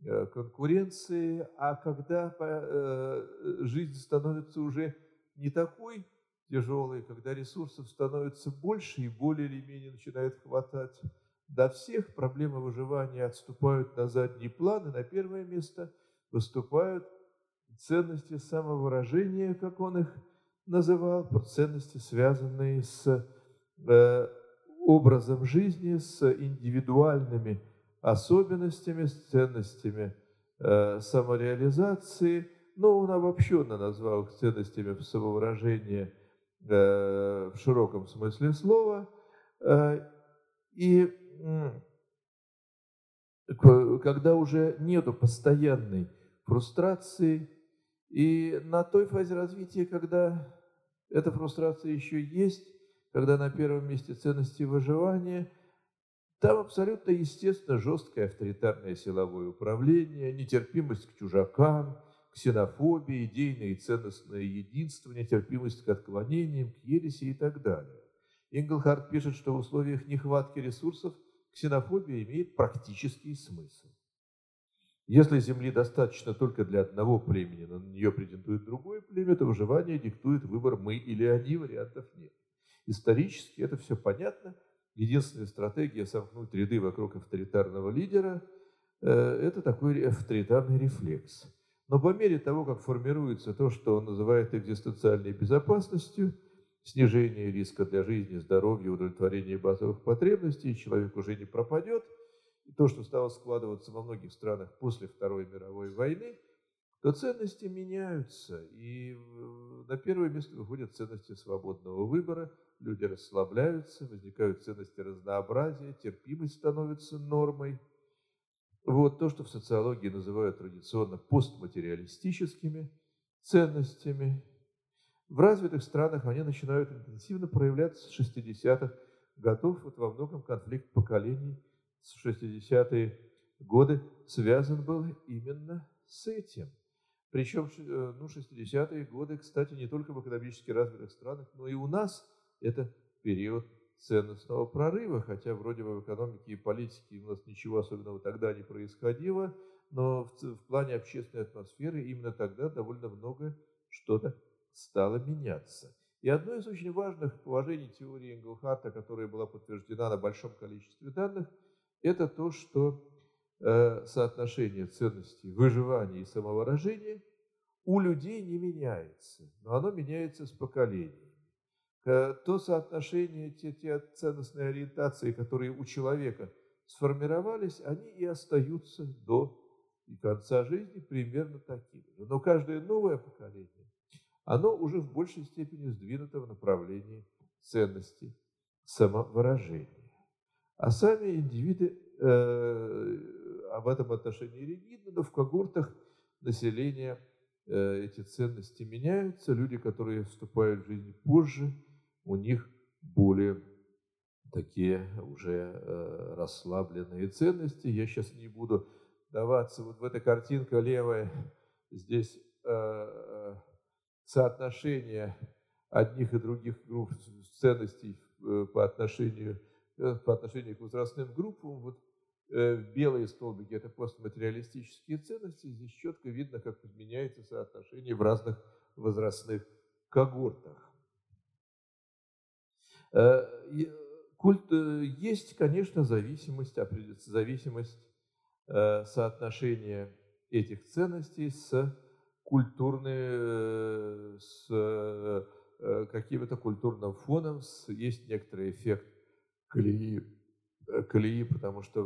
э, конкуренции. А когда э, жизнь становится уже не такой тяжелой, когда ресурсов становится больше и более или менее начинает хватать до всех, проблемы выживания отступают на задний план, и на первое место выступают ценности самовыражения, как он их называл, ценности, связанные с э, образом жизни, с индивидуальными особенностями, с ценностями э, самореализации. Но он обобщенно назвал их ценностями самовыражения э, в широком смысле слова. Э, и когда уже нету постоянной фрустрации, и на той фазе развития, когда эта фрустрация еще есть, когда на первом месте ценности выживания, там абсолютно естественно жесткое авторитарное силовое управление, нетерпимость к чужакам, ксенофобия, идейное и ценностное единство, нетерпимость к отклонениям, к ереси и так далее. Инглхард пишет, что в условиях нехватки ресурсов ксенофобия имеет практический смысл. Если земли достаточно только для одного племени, но на нее претендует другое племя, то выживание диктует выбор мы или они, вариантов нет. Исторически это все понятно. Единственная стратегия сомкнуть ряды вокруг авторитарного лидера э, – это такой авторитарный рефлекс. Но по мере того, как формируется то, что он называет экзистенциальной безопасностью, снижение риска для жизни, здоровья, удовлетворения базовых потребностей, человек уже не пропадет – и то, что стало складываться во многих странах после Второй мировой войны, то ценности меняются, и на первое место выходят ценности свободного выбора, люди расслабляются, возникают ценности разнообразия, терпимость становится нормой. Вот то, что в социологии называют традиционно постматериалистическими ценностями. В развитых странах они начинают интенсивно проявляться с 60-х годов, вот во многом конфликт поколений – с 60-е годы связан был именно с этим. Причем э, ну, 60-е годы, кстати, не только в экономически развитых странах, но и у нас это период ценностного прорыва, хотя вроде бы в экономике и политике у нас ничего особенного тогда не происходило, но в, в плане общественной атмосферы именно тогда довольно много что-то стало меняться. И одно из очень важных положений теории Энгелхарта, которая была подтверждена на большом количестве данных – это то, что э, соотношение ценностей выживания и самовыражения у людей не меняется, но оно меняется с поколениями. То соотношение, те, те ценностные ориентации, которые у человека сформировались, они и остаются до и конца жизни примерно такими же. Но каждое новое поколение, оно уже в большей степени сдвинуто в направлении ценностей самовыражения. А сами индивиды э, об этом отношении ригидны, но в когортах населения э, эти ценности меняются. Люди, которые вступают в жизнь позже, у них более такие уже э, расслабленные ценности. Я сейчас не буду даваться. Вот в эта картинка левая, здесь э, э соотношение одних и других групп ценностей по отношению по отношению к возрастным группам. Вот белые столбики – это постматериалистические ценности. Здесь четко видно, как изменяется соотношение в разных возрастных когортах. Э, культ, есть, конечно, зависимость, зависимость соотношения этих ценностей с культурной, с каким-то культурным фоном, есть некоторый эффект колеи, э, колеи потому что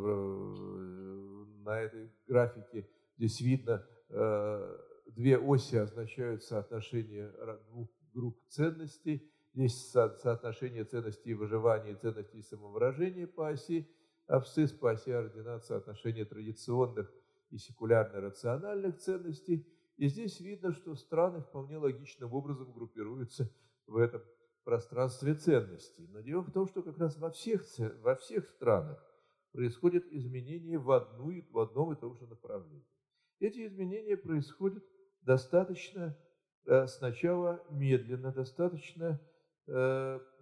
на этой графике здесь видно э, две оси означают соотношение двух групп ценностей. Здесь соотношение ценностей выживания и ценностей самовыражения по оси абсцисс, по оси ординат соотношение традиционных и секулярно-рациональных ценностей. И здесь видно, что страны вполне логичным образом группируются в этом пространстве ценностей. Но дело в том, что как раз во всех, во всех странах происходят изменения в, одну, в одном и том же направлении. Эти изменения происходят достаточно э, сначала медленно, достаточно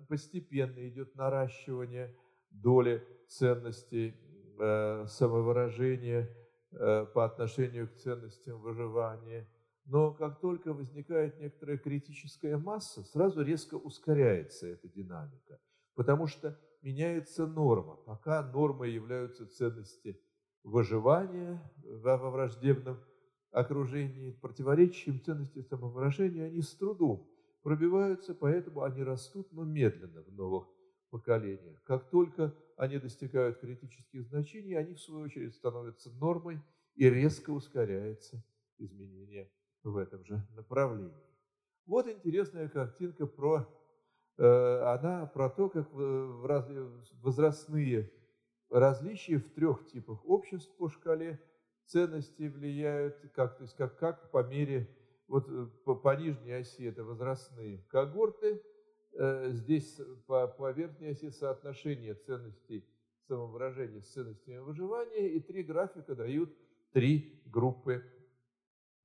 постепенно идет наращивание доли ценностей э, самовыражения по отношению к ценностям выживания. Но как только возникает некоторая критическая масса, сразу резко ускоряется эта динамика, потому что меняется норма. Пока нормой являются ценности выживания во враждебном окружении, противоречащим ценности самовыражения, они с трудом пробиваются, поэтому они растут, но медленно в новых поколениях. Как только они достигают критических значений, они в свою очередь становятся нормой и резко ускоряется изменение в этом же направлении. Вот интересная картинка про, э, она про то, как возрастные различия в трех типах обществ по шкале ценностей влияют, как, то есть как, как по мере, вот э, по, по нижней оси это возрастные когорты, э, здесь по, по верхней оси соотношение ценностей самовыражения с ценностями выживания, и три графика дают три группы,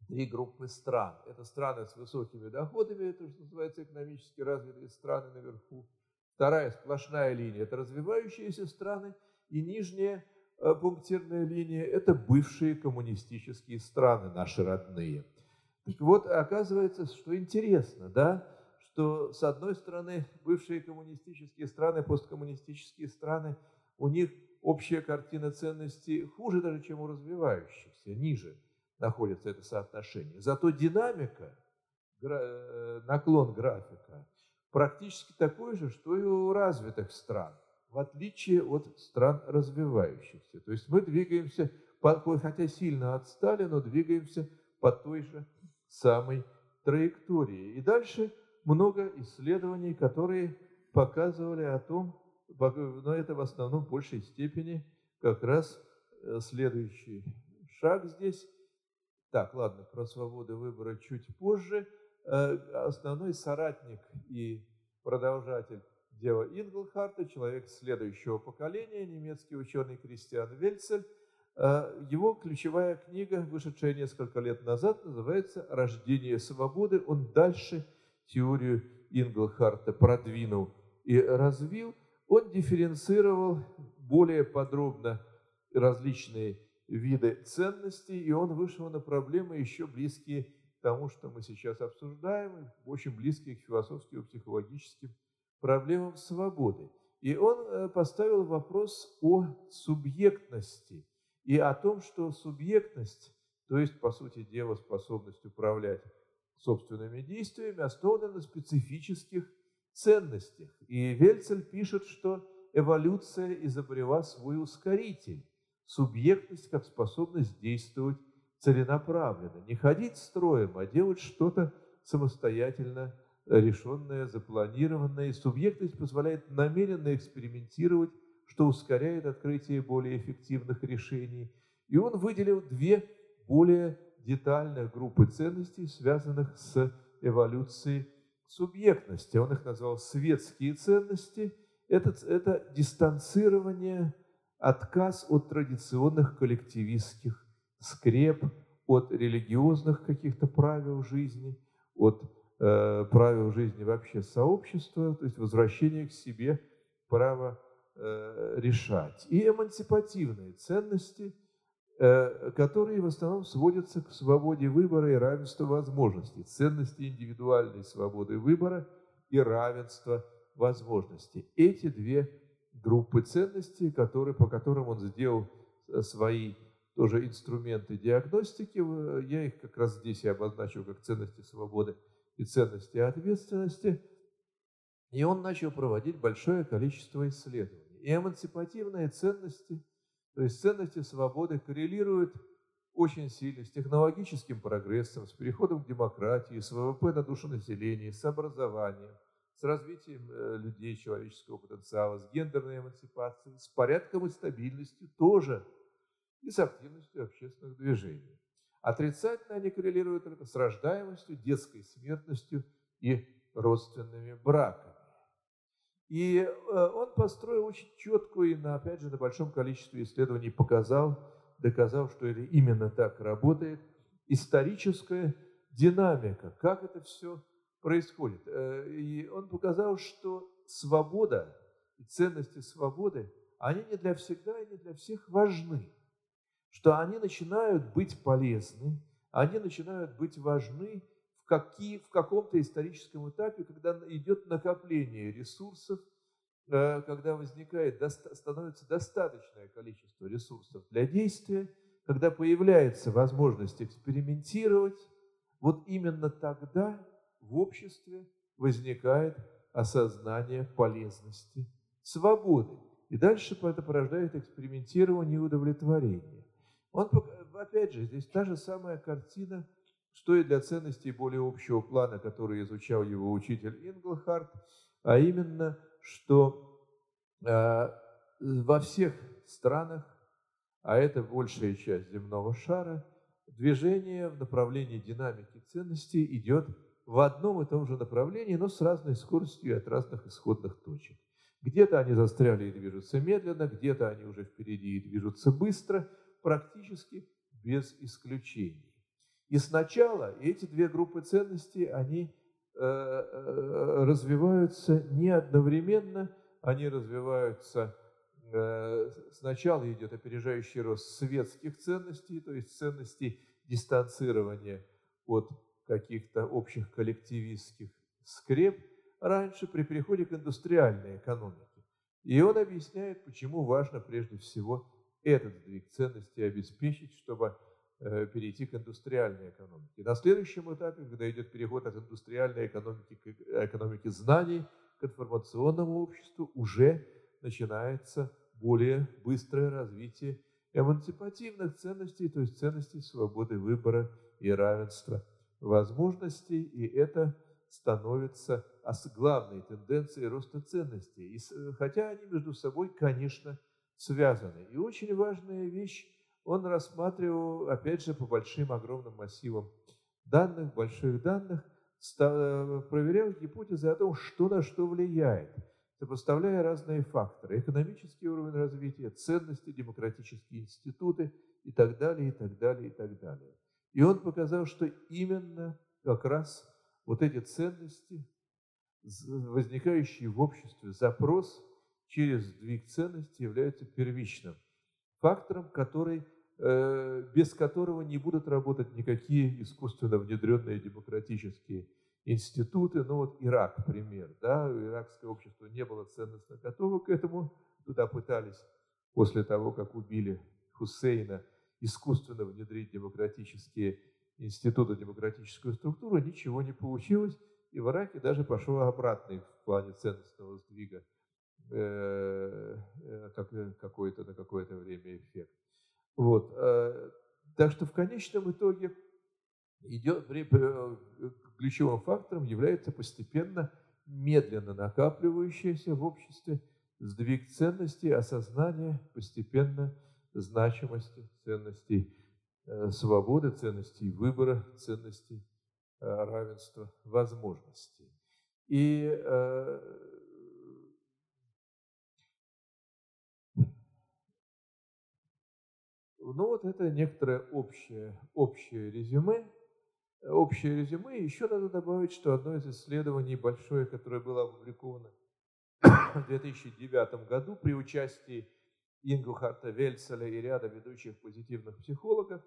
три группы стран. Это страны с высокими доходами, это что называется экономически развитые страны наверху. Вторая сплошная линия – это развивающиеся страны, и нижняя э, пунктирная линия – это бывшие коммунистические страны, наши родные. Вот, оказывается, что интересно, да, что с одной стороны бывшие коммунистические страны, посткоммунистические страны, у них общая картина ценностей хуже даже, чем у развивающихся, ниже находится это соотношение. Зато динамика, э, наклон графика практически такой же, что и у развитых стран в отличие от стран развивающихся. То есть мы двигаемся, хотя сильно отстали, но двигаемся по той же самой траектории. И дальше много исследований, которые показывали о том, но это в основном в большей степени как раз э, следующий шаг здесь. Так, ладно, про свободу выбора чуть позже. Э, основной соратник и продолжатель дела Инглхарта, человек следующего поколения, немецкий ученый Кристиан Вельцель. Э, его ключевая книга, вышедшая несколько лет назад, называется «Рождение свободы». Он дальше теорию Инглхарта продвинул и развил. Он дифференцировал более подробно различные виды ценностей, и он вышел на проблемы еще близкие к тому, что мы сейчас обсуждаем, очень близкие к философским и психологическим проблемам свободы. И он э, поставил вопрос о субъектности и о том, что субъектность, то есть, по сути дела, способность управлять собственными действиями, основана на специфических ценностях. И Вельцель пишет, что эволюция изобрела свой ускоритель, субъектность как способность действовать целенаправленно, не ходить строем, а делать что-то самостоятельно решенная, запланированная. И субъектность позволяет намеренно экспериментировать, что ускоряет открытие более эффективных решений. И он выделил две более детальных группы ценностей, связанных с эволюцией субъектности. Он их назвал светские ценности. Это, это дистанцирование, отказ от традиционных коллективистских скреп, от религиозных каких-то правил жизни, от Э, правил жизни вообще сообщества, то есть возвращение к себе права э, решать. И эмансипативные ценности, э, которые в основном сводятся к свободе выбора и равенству возможностей. Ценности индивидуальной свободы выбора и равенства возможностей. Эти две группы ценностей, которые, по которым он сделал свои тоже инструменты диагностики, я их как раз здесь и обозначил как ценности свободы и ценности ответственности. И он начал проводить большое количество исследований. И эмансипативные ценности, то есть ценности свободы, коррелируют очень сильно, с технологическим прогрессом, с переходом к демократии, с ВВП на душу населения, с образованием, с развитием э, людей, человеческого потенциала, с гендерной эмансипацией, с порядком и стабильностью тоже, и с активностью общественных движений. Отрицательно они коррелируют только с рождаемостью, детской смертностью и родственными браками. И э, он построил очень четкую на, опять же, на большом количестве исследований показал, доказал, что это именно так работает, историческая динамика, как это все происходит. Э, и он показал, что свобода и ценности свободы, они не для всегда и не для всех важны. Что они начинают быть полезны, они начинают быть важны какие, в каком-то историческом этапе, когда идет накопление ресурсов, э, когда возникает, становится достаточное количество ресурсов для действия, когда появляется возможность экспериментировать, вот именно тогда в обществе возникает осознание полезности свободы. И дальше это порождает экспериментирование и удовлетворение. Он, опять же, здесь та же самая картина, что и для ценностей более общего плана, который изучал его учитель Инглхарт, а именно, что э, во всех странах, а это большая часть земного шара, движение в направлении динамики ценностей идет в одном и том же направлении, но с разной скоростью и от разных исходных точек. Где-то они застряли и движутся медленно, где-то они уже впереди и движутся быстро, практически без исключений. И сначала эти две группы ценностей, они э, э, развиваются не одновременно, они развиваются, э, сначала идет опережающий рост светских ценностей, то есть ценностей дистанцирования от каких-то общих коллективистских скреп раньше при переходе к индустриальной экономике. И он объясняет, почему важно прежде всего этот сдвиг ценностей обеспечить, чтобы перейти к индустриальной экономике. На следующем этапе, когда идет переход от индустриальной экономики к экономике знаний, к информационному обществу, уже начинается более быстрое развитие эмансипативных ценностей, то есть ценностей свободы выбора и равенства возможностей, и это становится главной тенденцией роста ценностей. И, хотя они между собой, конечно, связаны. И очень важная вещь, он рассматривал, опять же, по большим огромным массивам данных, больших данных, проверял гипотезы о том, что на что влияет, сопоставляя разные факторы, экономический уровень развития, ценности, демократические институты и так далее, и так далее, и так далее. И он показал, что именно как раз вот эти ценности, возникающие в обществе, запрос через сдвиг ценностей являются первичным фактором, который, э, без которого не будут работать никакие искусственно внедренные демократические институты. Ну вот Ирак, пример. Да? Иракское общество не было ценностно готово к этому. Туда пытались после того, как убили Хусейна, искусственно внедрить демократические институты, демократическую структуру, ничего не получилось. И в Ираке даже пошел обратный в плане ценностного сдвига э, э, какой-то на какое-то время эффект. Вот. Э, так что в конечном итоге идет, ключевым фактором является постепенно, медленно накапливающийся в обществе сдвиг ценностей, осознание постепенно значимости ценностей э, свободы, ценностей выбора, ценностей э, равенства возможностей. И ну вот это некоторое общее, общее резюме. Общее резюме. Еще надо добавить, что одно из исследований большое, которое было опубликовано в 2009 году при участии Ингухарта Вельцеля и ряда ведущих позитивных психологов,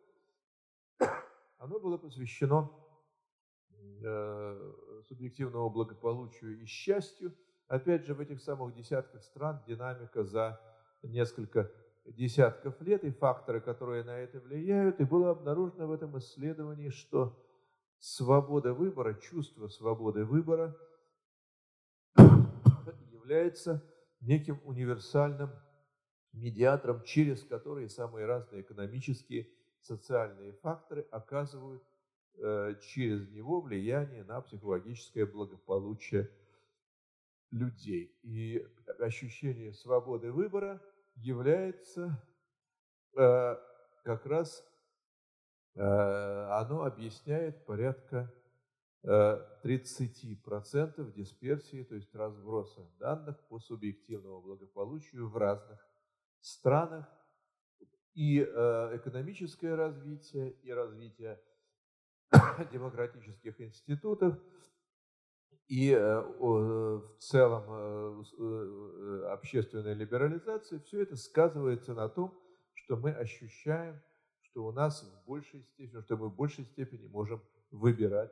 оно было посвящено э, субъективному благополучию и счастью. Опять же, в этих самых десятках стран динамика за несколько десятков лет и факторы, которые на это влияют. И было обнаружено в этом исследовании, что свобода выбора, чувство свободы выбора является неким универсальным медиатором, через который самые разные экономические, социальные факторы оказывают э, через него влияние на психологическое благополучие людей. И ощущение свободы выбора является э, как раз, э, оно объясняет порядка 30% дисперсии, то есть разброса данных по субъективному благополучию в разных странах. И экономическое развитие, и развитие демократических институтов, и в целом общественная либерализация, все это сказывается на том, что мы ощущаем, что у нас в большей степени, что мы в большей степени можем выбирать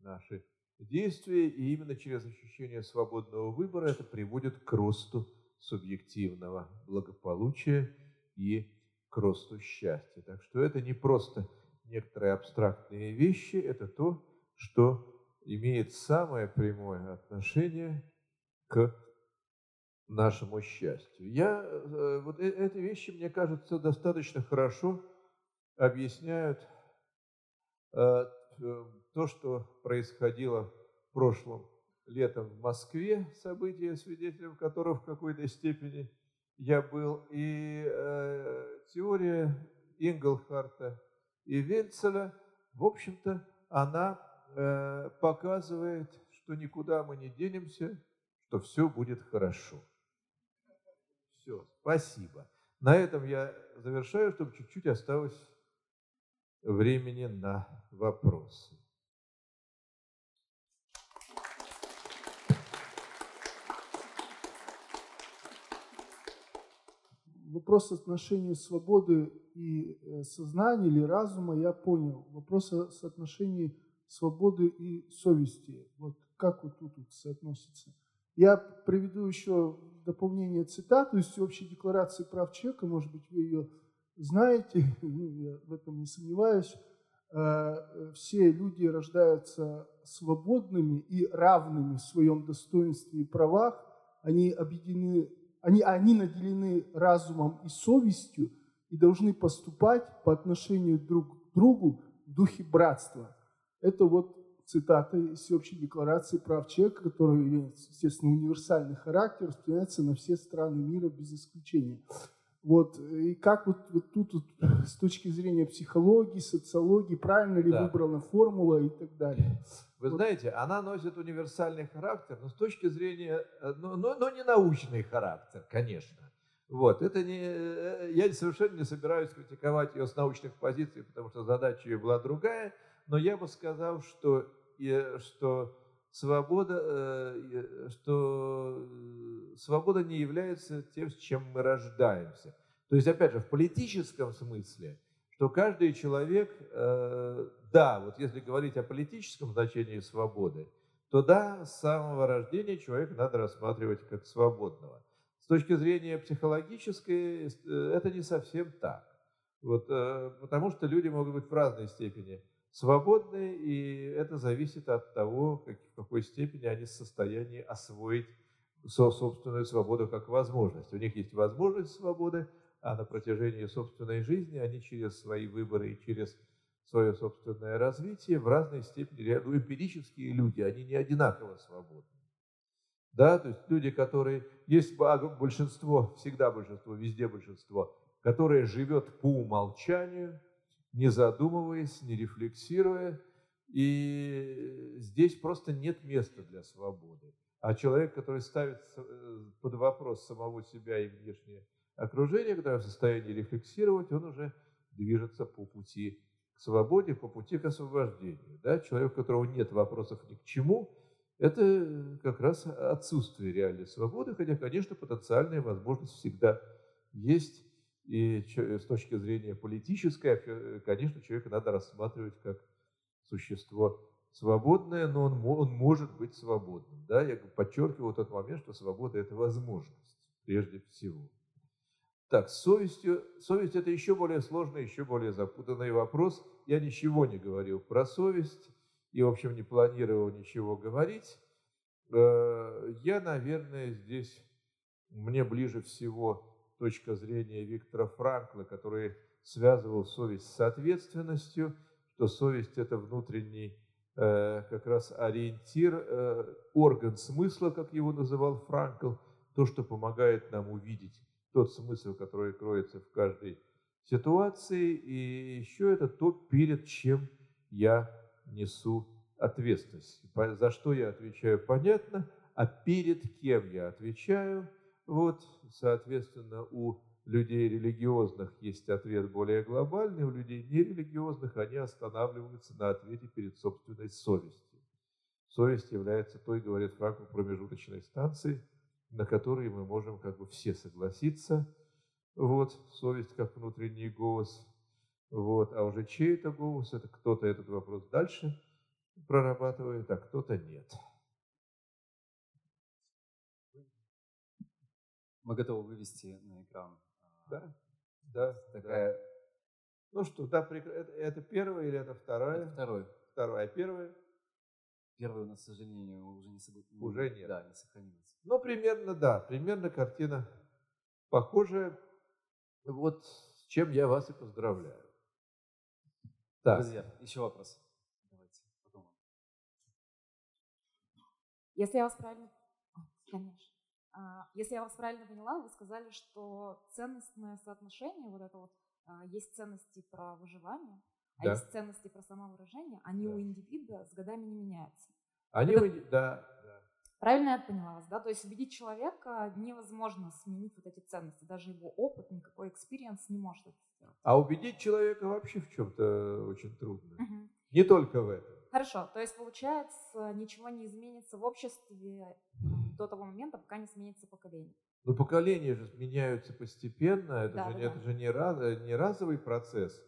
наши действия, и именно через ощущение свободного выбора это приводит к росту субъективного благополучия и к росту счастья. Так что это не просто некоторые абстрактные вещи, это то, что имеет самое прямое отношение к нашему счастью. Я, э, вот э, эти вещи, мне кажется, достаточно хорошо объясняют э, то, что происходило в прошлом летом в Москве, события, свидетелем которых в какой-то степени я был, и э, теория Инглхарта и Вельцеля, в общем-то, она показывает, что никуда мы не денемся, что все будет хорошо. Все, спасибо. На этом я завершаю, чтобы чуть-чуть осталось времени на вопросы. вопрос отношения свободы и э, сознания или разума я понял. Вопрос соотношения свободы и совести. Вот как вот тут вот соотносится? Я приведу еще дополнение цитату из Всеобщей декларации прав человека, может быть, вы ее знаете, ну, я в этом не сомневаюсь. Э, все люди рождаются свободными и равными в своем достоинстве и правах. Они объединены они, они наделены разумом и совестью и должны поступать по отношению друг к другу в духе братства. Это вот цитата из Всеобщей декларации прав человека, которая имеет, естественно, универсальный характер, распространяется на все страны мира без исключения. Вот, и как вот, вот тут вот, с точки зрения психологии, социологии, правильно ли да. выбрана формула и так далее. Вы вот. знаете, она носит универсальный характер, но с точки зрения, э, но, но, но не научный характер, конечно. Вот, это не, э, я совершенно не собираюсь критиковать ее с научных позиций, потому что задача ее была другая, но я бы сказал, что, что свобода, э, что свобода не является тем, с чем мы рождаемся. То есть, опять же, в политическом смысле – что каждый человек, э, да, вот если говорить о политическом значении свободы, то да, с самого рождения человека надо рассматривать как свободного. С точки зрения психологической, э, это не совсем так. Вот, э, потому что люди могут быть в разной степени свободны, и это зависит от того, как, в какой степени они в состоянии освоить собственную свободу как возможность. У них есть возможность свободы, а на протяжении собственной жизни они через свои выборы и через свое собственное развитие в разной степени, ну, эмпирические люди, они не одинаково свободны. Да, то есть люди, которые, есть большинство, всегда большинство, везде большинство, которое живет по умолчанию, не задумываясь, не рефлексируя, и здесь просто нет места для свободы. А человек, который ставит э, под вопрос самого себя и внешнее окружение, которое в состоянии рефлексировать, он уже движется по пути к свободе, по пути к освобождению. Да? Человек, у которого нет вопросов ни к чему, это как раз отсутствие реальной свободы, хотя, конечно, потенциальная возможность всегда есть. И с точки зрения политической, конечно, человека надо рассматривать как существо свободное, но он, он может быть свободным. Да? Я подчеркиваю тот момент, что свобода – это возможность прежде всего. Так, с совестью, совесть это еще более сложный, еще более запутанный вопрос. Я ничего не говорил про совесть и, в общем, не планировал ничего говорить. Э, я, наверное, здесь, мне ближе всего точка зрения Виктора Франкла, который связывал совесть с ответственностью, что совесть – это внутренний э, как раз ориентир, э, орган смысла, как его называл Франкл, то, что помогает нам увидеть тот смысл, который кроется в каждой ситуации, и еще это то, перед чем я несу ответственность. За что я отвечаю, понятно, а перед кем я отвечаю, вот, соответственно, у людей религиозных есть ответ более глобальный, у людей нерелигиозных они останавливаются на ответе перед собственной совестью. Совесть является той, говорит Франкл, промежуточной станцией, на которой мы можем как бы все согласиться. Вот, совесть как внутренний голос. Вот, а уже чей это голос, это кто-то этот вопрос дальше прорабатывает, а кто-то нет. Мы готовы вывести на экран. А, да, да, такая. Да. Ну что, да, это, это первая или это вторая? Это второй. Вторая, а первая? Первая у нас, к сожалению, уже не, соб... уже нет. Да, не сохранилась. Ну, примерно, да, примерно картина похожая. Вот с чем я вас и поздравляю. Так. Друзья, еще вопрос. Давайте подумаем. Если я вас правильно... Конечно. А, если я вас правильно поняла, вы сказали, что ценностное соотношение, вот это вот, а, есть ценности про выживание, а да. есть ценности про самовыражение, они да. у индивида с годами не меняются. Они, это... у... да, да. Правильно я поняла вас, да? То есть убедить человека невозможно сменить вот эти ценности, даже его опыт, никакой experience не может это сделать. А убедить человека вообще в чем-то очень трудно. Угу. Не только в этом. Хорошо, то есть получается, ничего не изменится в обществе до того момента, пока не сменится поколение. Но поколения же меняются постепенно, это, да, же, да, это же не, раз, не разовый процесс.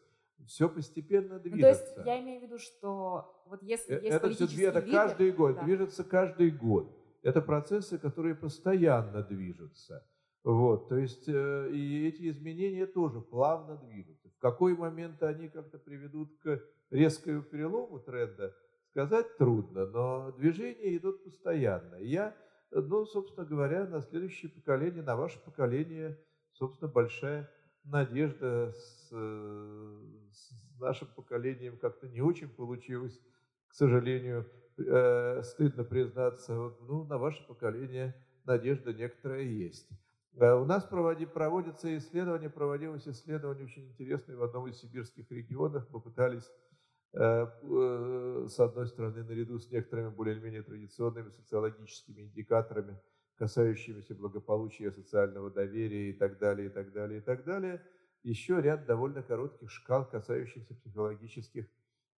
Все постепенно движется. Ну, то есть я имею в виду, что вот если э, есть это все это лидер, каждый год, да. движется каждый год. Это процессы, которые постоянно движутся. Вот, то есть э, и эти изменения тоже плавно движутся. В какой момент они как-то приведут к резкому перелому тренда, сказать трудно, но движения идут постоянно. И я, ну, собственно говоря, на следующее поколение, на ваше поколение, собственно, большая надежда с, с нашим поколением как-то не очень получилось, к сожалению, э, стыдно признаться. Вот, ну, на ваше поколение надежда некоторая есть. Э, у нас проводи, проводятся исследования, проводилось исследование очень интересное в одном из сибирских регионов. Мы пытались, с одной стороны, наряду с некоторыми более-менее традиционными социологическими индикаторами, касающимися благополучия, социального доверия и так далее, и так далее, и так далее, еще ряд довольно коротких шкал, касающихся психологических,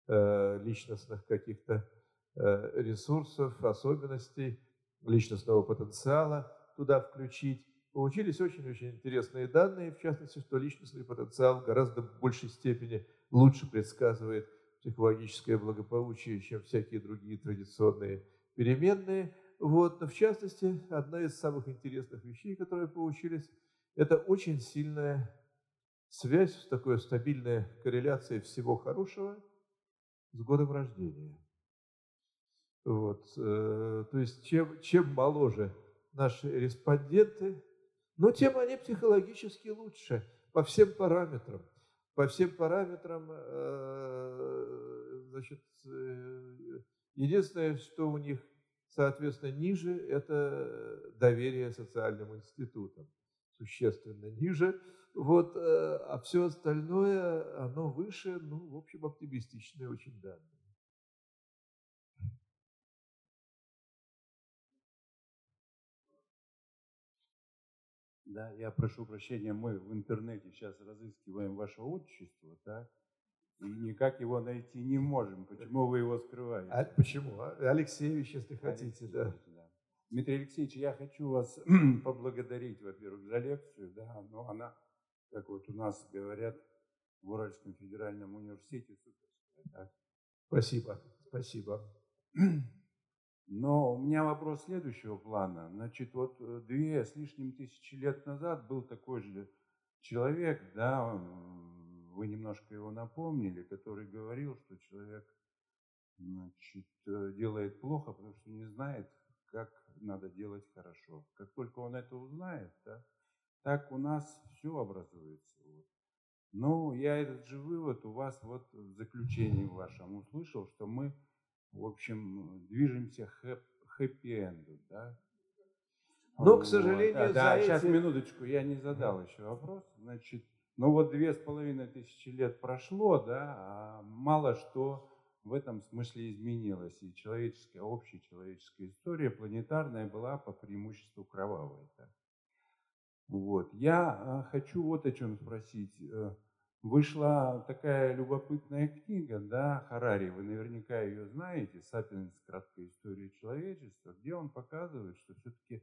личностных каких-то ресурсов, особенностей, личностного потенциала туда включить. Получились очень-очень интересные данные, в частности, что личностный потенциал гораздо большей степени лучше предсказывает психологическое благополучие, чем всякие другие традиционные переменные. Вот. Но в частности, одна из самых интересных вещей, которые получились, это очень сильная связь, такая стабильная корреляция всего хорошего с годом рождения. Вот. Э, то есть чем, чем моложе наши респонденты, но тем они психологически лучше по всем параметрам. По всем параметрам, э, значит, э, единственное, что у них, соответственно, ниже, это доверие социальным институтам. Существенно ниже. Вот, э, а все остальное, оно выше, ну, в общем, оптимистичные очень данные. Да, я прошу прощения, мы в интернете сейчас разыскиваем ваше отчество, так? И никак его найти не можем. Почему вы его скрываете? А, почему? А, Алексеевич, если хотите, да. да. Дмитрий Алексеевич, я хочу вас поблагодарить, во-первых, за лекцию, да, но она, как вот у нас говорят, в Уральском федеральном университете суперская. Так? Спасибо, спасибо. Но у меня вопрос следующего плана. Значит, вот э, две с лишним тысячи лет назад был такой же человек, да, вы немножко его напомнили, который говорил, что человек значит, э, делает плохо, потому что не знает, как надо делать хорошо. Как только он это узнает, да, так у нас все образуется. Вот. Ну, я этот же вывод у вас вот в заключении вашем услышал, что мы, в общем, движемся к хэппи-энду, да? Но, к сожалению, да, да, эти... сейчас минуточку, я не задал еще вопрос. Значит, ну вот две с половиной тысячи лет прошло, да, а мало что в этом смысле изменилось. И человеческая, общая человеческая история планетарная была по преимуществу кровавой. Так. Вот. Я а, хочу вот о чем спросить. Вышла такая любопытная книга, да, Харари, вы наверняка ее знаете, «Сапиенс. Краткая история человечества», где он показывает, что все-таки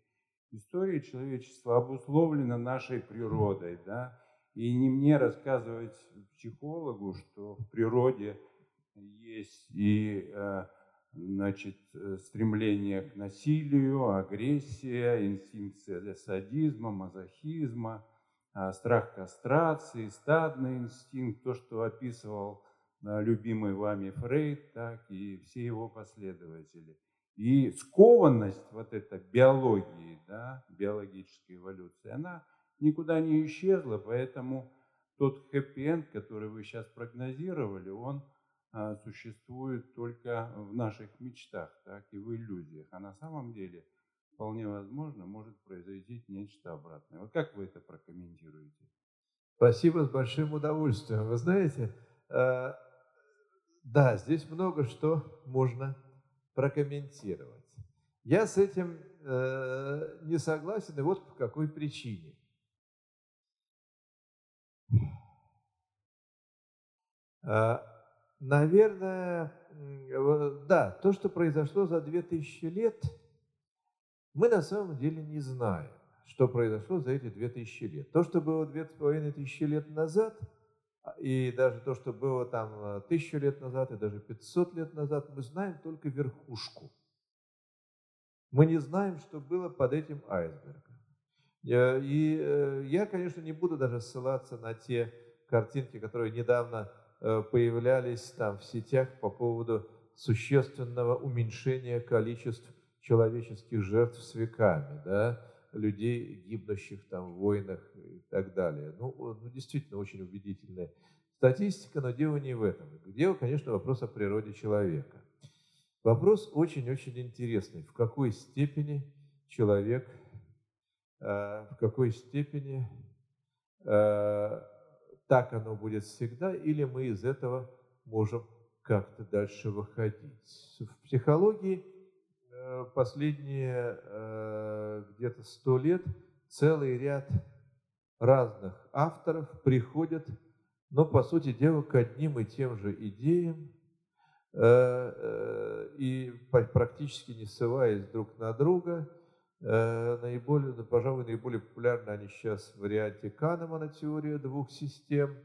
история человечества обусловлена нашей природой, да, и не мне рассказывать психологу, что в природе есть и э, значит, э, стремление к насилию, агрессия, инстинкт садизма, мазохизма, страх кастрации, стадный инстинкт, то, что описывал э, любимый вами Фрейд, так и все его последователи. И скованность вот этой биологии, да, биологической эволюции, она никуда не исчезла, поэтому тот хэппи-энд, который вы сейчас прогнозировали, он а, существует только в наших мечтах, так и в иллюзиях. А на самом деле вполне возможно может произойти нечто обратное. Вот как вы это прокомментируете? Спасибо, с большим удовольствием. Вы знаете, э, да, здесь много что можно прокомментировать. Я с этим э, не согласен, и вот по какой причине. А, наверное, да, то, что произошло за 2000 лет, мы на самом деле не знаем, что произошло за эти 2000 лет. То, что было 2500 лет назад, а, и даже то, что было там тысячу лет назад, и даже 500 лет назад, мы знаем только верхушку. Мы не знаем, что было под этим айсбергом. И э, я, конечно, не буду даже ссылаться на те картинки, которые недавно э, появлялись там в сетях по поводу существенного уменьшения количеств человеческих жертв с веками, да, людей, гибнущих там в войнах и так далее. Ну, ну, действительно, очень убедительная статистика, но дело не в этом. Дело, конечно, вопрос о природе человека. Вопрос очень-очень интересный. В какой степени человек, э, в какой степени так оно будет всегда, или мы из этого можем как-то дальше выходить. В психологии э, последние э, где-то сто лет целый ряд разных авторов приходят, но, по сути дела, к одним и тем же идеям, э, и практически не ссылаясь друг на друга – Э, наиболее, пожалуй, наиболее популярны они сейчас в варианте Канемана теория двух систем.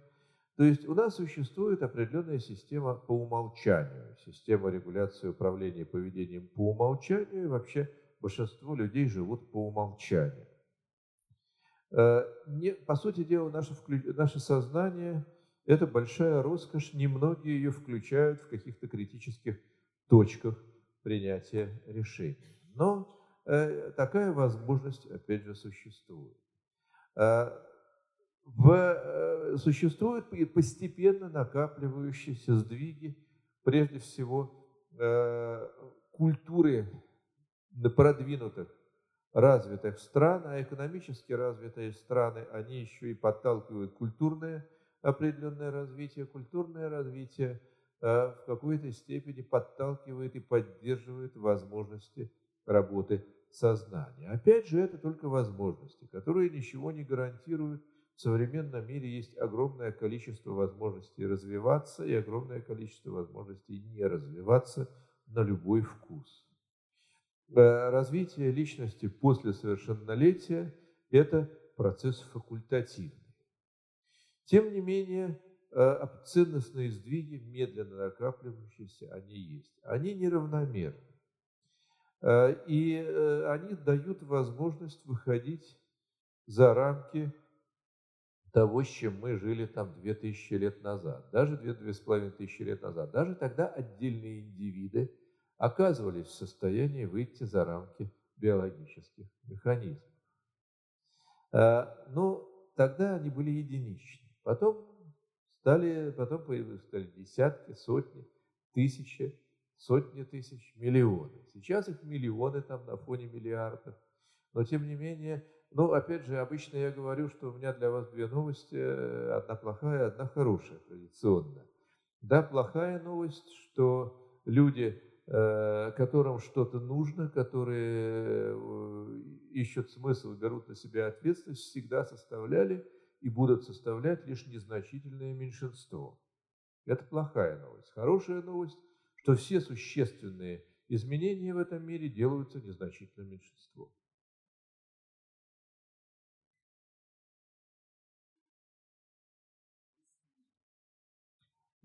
То есть у нас существует определенная система по умолчанию, система регуляции управления поведением по умолчанию, и вообще большинство людей живут по умолчанию. Э, по сути дела, наше, наше сознание – это большая роскошь, немногие ее включают в каких-то критических точках принятия решений. Но Э, такая возможность, опять же, существует. Э, в, э, существуют постепенно накапливающиеся сдвиги, прежде всего, культуры продвинутых, развитых стран, а экономически развитые страны, они еще и подталкивают культурное определенное развитие. Культурное развитие в какой-то степени подталкивает и поддерживает возможности работы сознания. Опять же, это только возможности, которые ничего не гарантируют. В современном мире есть огромное количество возможностей развиваться и огромное количество возможностей не развиваться на любой вкус. Э, развитие личности после совершеннолетия – это процесс факультативный. Тем не менее, э, ценностные сдвиги, медленно накапливающиеся, они есть. Они неравномерны. Э, и они дают возможность выходить за рамки того, с чем мы жили там 2000 лет назад, даже 2500 лет назад. Даже тогда отдельные индивиды оказывались в состоянии выйти за рамки биологических механизмов. Э, но тогда они были единичны. Потом Стали, потом появились стали десятки, сотни, тысячи, сотни тысяч, миллионы. Сейчас их миллионы там на фоне миллиардов. Но тем не менее, ну, опять же, обычно я говорю, что у меня для вас две новости, одна плохая, одна хорошая, традиционно. Да, плохая новость, что люди, э, которым что-то нужно, которые э, ищут смысл, берут на себя ответственность, всегда составляли и будут составлять лишь незначительное меньшинство. Это плохая новость. Хорошая новость, что все существенные изменения в этом мире делаются незначительным меньшинством.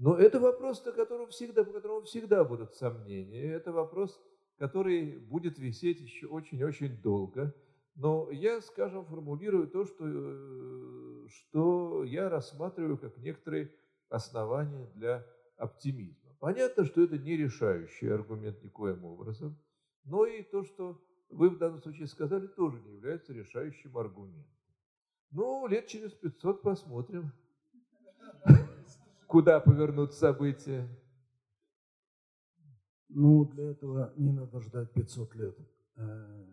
Но это вопрос, на котором всегда, по которому всегда будут сомнения. Это вопрос, который будет висеть еще очень-очень долго. Но я, скажем, формулирую то, что, э, что я рассматриваю как некоторые основания для оптимизма. Понятно, что это не решающий аргумент никоим образом, но и то, что вы в данном случае сказали, тоже не является решающим аргументом. Ну, лет через 500 посмотрим куда повернут события? Ну, для этого не надо ждать 500 лет. Э,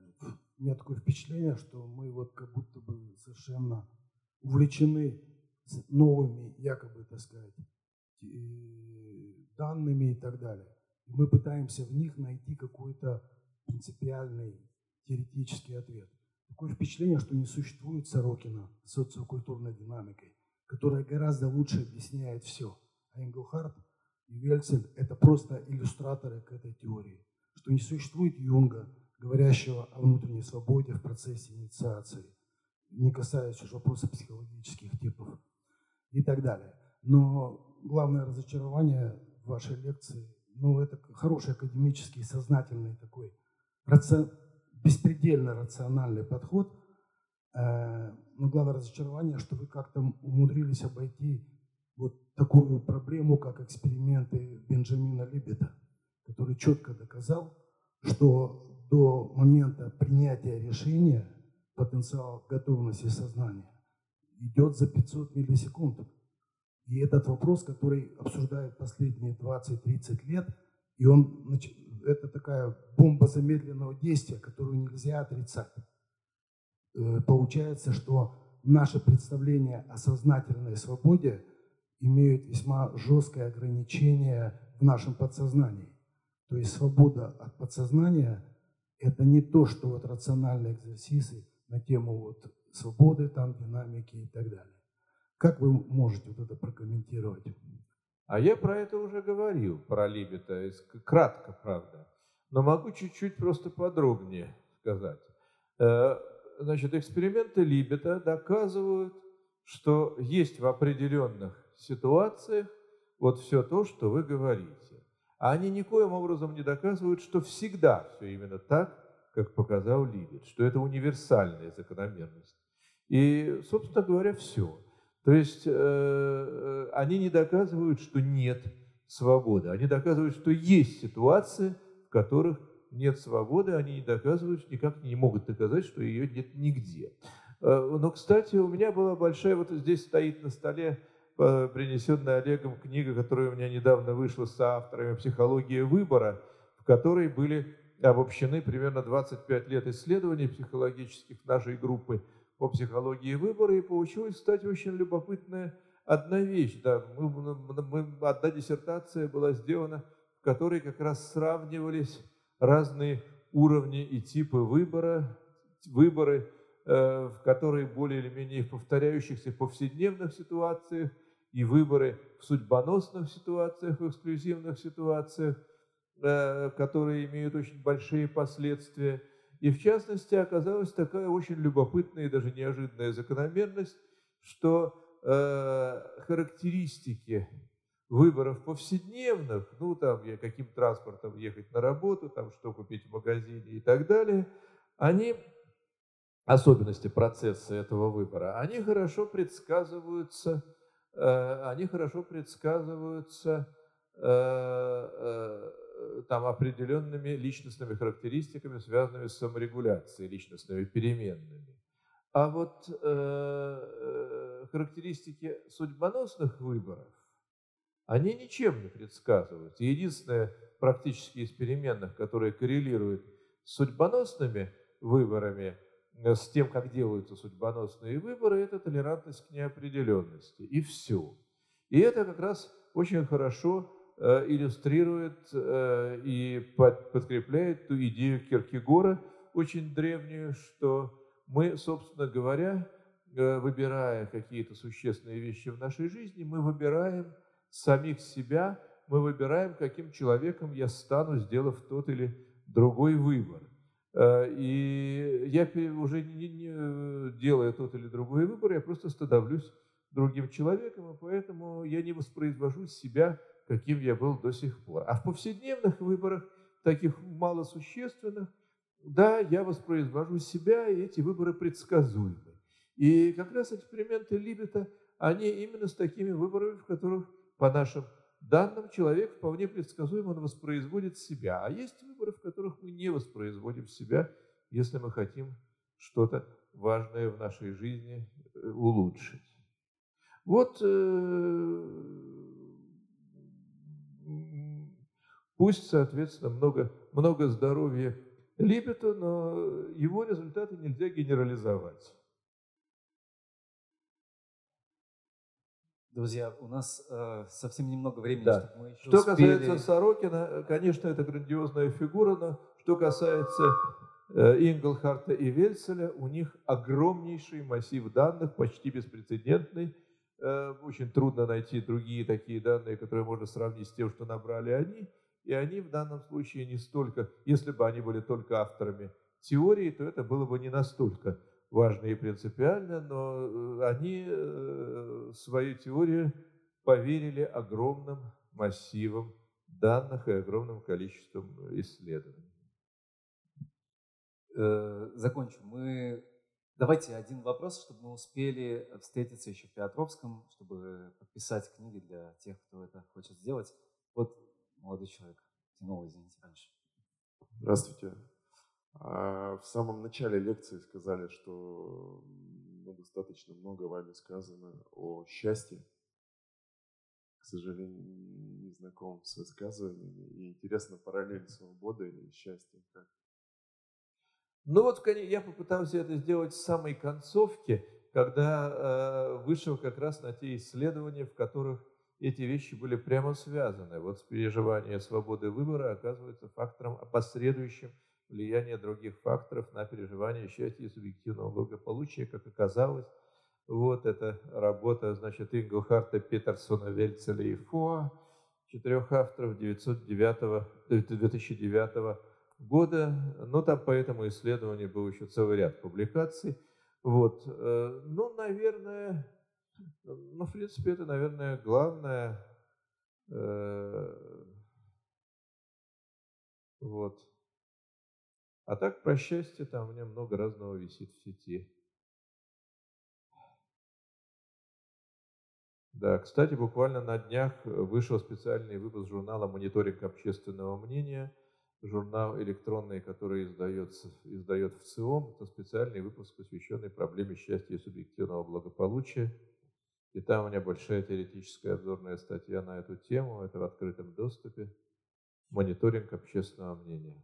у меня такое впечатление, что мы вот как будто бы совершенно увлечены новыми, якобы, так сказать, данными и так далее. мы пытаемся в них найти какой-то принципиальный теоретический ответ. Такое впечатление, что не существует Сорокина социокультурной динамикой которая гораздо лучше объясняет все. А Энгелхарт и Вельцель – это просто иллюстраторы к этой теории, что не существует Юнга, говорящего о внутренней свободе в процессе инициации, не касаясь уже вопроса психологических типов и так далее. Но главное разочарование в вашей лекции, ну, это хороший академический, сознательный такой, раци... беспредельно рациональный подход – но главное разочарование, что вы как-то умудрились обойти вот такую проблему, как эксперименты Бенджамина Либета, который четко доказал, что до момента принятия решения потенциал готовности сознания идет за 500 миллисекунд. И этот вопрос, который обсуждают последние 20-30 лет, и он, это такая бомба замедленного действия, которую нельзя отрицать. Э, получается, что наше представление о сознательной свободе имеют весьма жесткое ограничение в нашем подсознании. То есть свобода от подсознания – это не то, что вот рациональные экзерсисы на тему вот свободы, там, динамики и так далее. Как вы можете вот это прокомментировать? А я про это уже говорил, про Либета, кратко, правда. Но могу чуть-чуть просто подробнее сказать. Значит, эксперименты Либета доказывают, что есть в определенных ситуациях вот все то, что вы говорите. А они никоим образом не доказывают, что всегда все именно так, как показал Либет, что это универсальная закономерность. И, собственно говоря, все. То есть э, э, они не доказывают, что нет свободы. Они доказывают, что есть ситуации, в которых нет свободы, они не доказывают, никак не могут доказать, что ее нет нигде. Э, но, кстати, у меня была большая, вот здесь стоит на столе э, принесенная Олегом книга, которая у меня недавно вышла с авторами «Психология выбора», в которой были обобщены примерно 25 лет исследований психологических нашей группы по психологии выбора, и получилась, кстати, очень любопытная одна вещь. Да, мы, мы, одна диссертация была сделана, в которой как раз сравнивались разные уровни и типы выбора, выборы, э, в которые более или менее в повторяющихся повседневных ситуациях и выборы в судьбоносных ситуациях, в эксклюзивных ситуациях, э, которые имеют очень большие последствия. И в частности оказалась такая очень любопытная и даже неожиданная закономерность, что э, характеристики выборов повседневных, ну, там, каким транспортом ехать на работу, там, что купить в магазине и так далее, они, особенности процесса этого выбора, они хорошо предсказываются, э, они хорошо предсказываются э, э, там, определенными личностными характеристиками, связанными с саморегуляцией, личностными переменными. А вот э, э характеристики судьбоносных выборов, они ничем не предсказываются. Единственное практически из переменных, которые коррелируют с судьбоносными выборами, э, с тем, как делаются судьбоносные выборы, это толерантность к неопределенности. И все. И это как раз очень хорошо э, иллюстрирует э, и подкрепляет ту идею Киркегора, очень древнюю, что мы, собственно говоря, выбирая какие-то существенные вещи в нашей жизни, мы выбираем самих себя, мы выбираем, каким человеком я стану, сделав тот или другой выбор. Э, и я уже не, не делая тот или другой выбор, я просто становлюсь другим человеком, и поэтому я не воспроизвожу себя, каким я был до сих пор. А в повседневных выборах, таких малосущественных, да, я воспроизвожу себя, и эти выборы предсказуемы. И как раз эксперименты Либета, они именно с такими выборами, в которых, по нашим данным, человек вполне предсказуемо воспроизводит себя. А есть выборы, в которых мы не воспроизводим себя, если мы хотим что-то важное в нашей жизни э, улучшить. Вот э, пусть, соответственно, много, много здоровья Либету, но его результаты нельзя генерализовать. Друзья, у нас э, совсем немного времени, да. чтобы мы еще Что успели... касается Сорокина, конечно, это грандиозная фигура, но что касается э, Инглхарта и Вельцеля, у них огромнейший массив данных, почти беспрецедентный. Э, очень трудно найти другие такие данные, которые можно сравнить с тем, что набрали они. И они в данном случае не столько, если бы они были только авторами теории, то это было бы не настолько важно и принципиально, но э, они э, свою теорию поверили огромным массивам данных и огромным количеством исследований. Э, закончу. Мы Давайте один вопрос, чтобы мы успели встретиться еще в Петровском, чтобы подписать книги для тех, кто это хочет сделать. Вот молодой человек тянул, извините, раньше. Здравствуйте. А в самом начале лекции сказали, что ну, достаточно много вами сказано о счастье. К сожалению, не знаком с высказываниями. И интересно, параллель свободы и счастья как? Ну вот я попытался это сделать в самой концовке, когда э, вышел как раз на те исследования, в которых эти вещи были прямо связаны. Вот переживание свободы выбора оказывается фактором опосредующим влияние других факторов на переживание счастья и субъективного благополучия, как оказалось. Вот эта работа, значит, Инглхарта, Петерсона, Вельцеля и Фоа, четырех авторов 909, 2009 года. Но там по этому исследованию был еще целый ряд публикаций. Вот. Э, ну, наверное, ну, в принципе, это, наверное, главное. Э, вот. А так про счастье там у меня много разного висит в сети. Да, кстати, буквально на днях вышел специальный выпуск журнала «Мониторинг общественного мнения», журнал электронный, который издается, издает в ЦИОМ. Это специальный выпуск, посвященный проблеме счастья и субъективного благополучия. И там у меня большая теоретическая обзорная статья на эту тему. Это в открытом доступе. Мониторинг общественного мнения.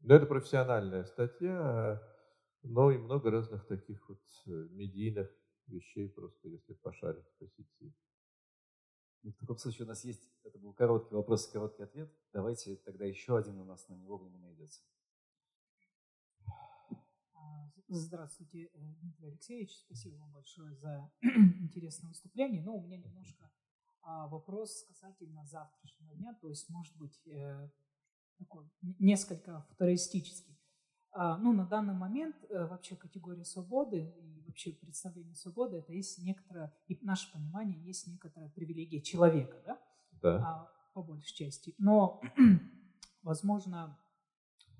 Но это профессиональная статья, но и много разных таких вот э, медийных вещей, просто если пошарить по сети. Ну, в таком случае у нас есть, это был короткий вопрос и короткий ответ. Давайте тогда еще один у нас на него время найдется. А, здравствуйте, э, Дмитрий Алексеевич. Спасибо вам большое за интересное выступление. Но у меня немножко а, вопрос касательно завтрашнего дня. То есть, может быть, э, такой несколько футуристический. А, ну, на данный момент э, вообще категория свободы и вообще представление свободы это есть некоторое, и наше понимание есть некоторая привилегия человека, да? Да. А, по большей части. Но, возможно,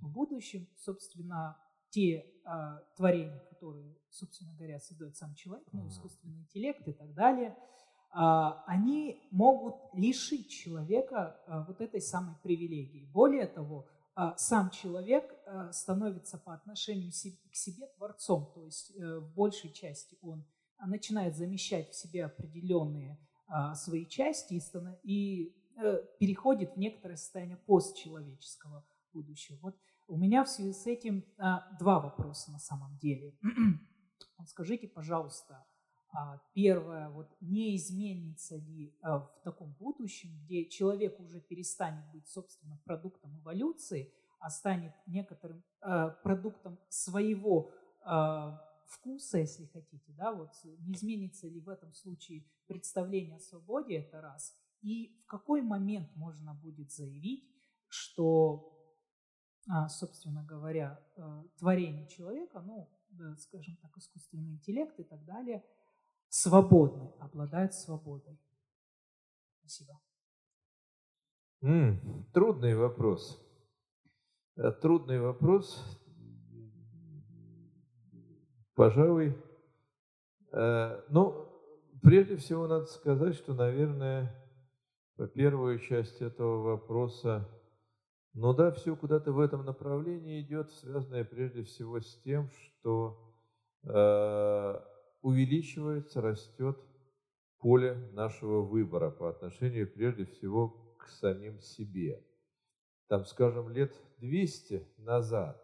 в будущем, собственно, те а, творения, которые, собственно говоря, создает сам человек, ну, искусственный интеллект и так далее – они могут лишить человека а, вот этой самой привилегии. Более того, а, сам человек становится по отношению к себе творцом, то есть э, в большей части он начинает замещать в себе определенные а, свои части и, э, переходит в некоторое состояние постчеловеческого будущего. Вот у меня в связи с этим а, два вопроса на самом деле. Скажите, пожалуйста, а, первое, вот не изменится ли а, в таком будущем, где человек уже перестанет быть, собственно, продуктом эволюции, а станет некоторым а, продуктом своего вкуса, если хотите, да, вот не изменится ли в этом случае представление о свободе, это раз, и в какой момент можно будет заявить, что, собственно говоря, творение человека, ну, скажем так, искусственный интеллект и так далее – свободны, обладают свободой. Спасибо. Mm, трудный вопрос. Э, трудный вопрос. Пожалуй, э, ну, прежде всего надо сказать, что, наверное, по первую часть этого вопроса, ну да, все куда-то в этом направлении идет, связанное прежде всего с тем, что э, увеличивается, растет поле нашего выбора по отношению прежде всего к самим себе. Там, скажем, лет 200 назад,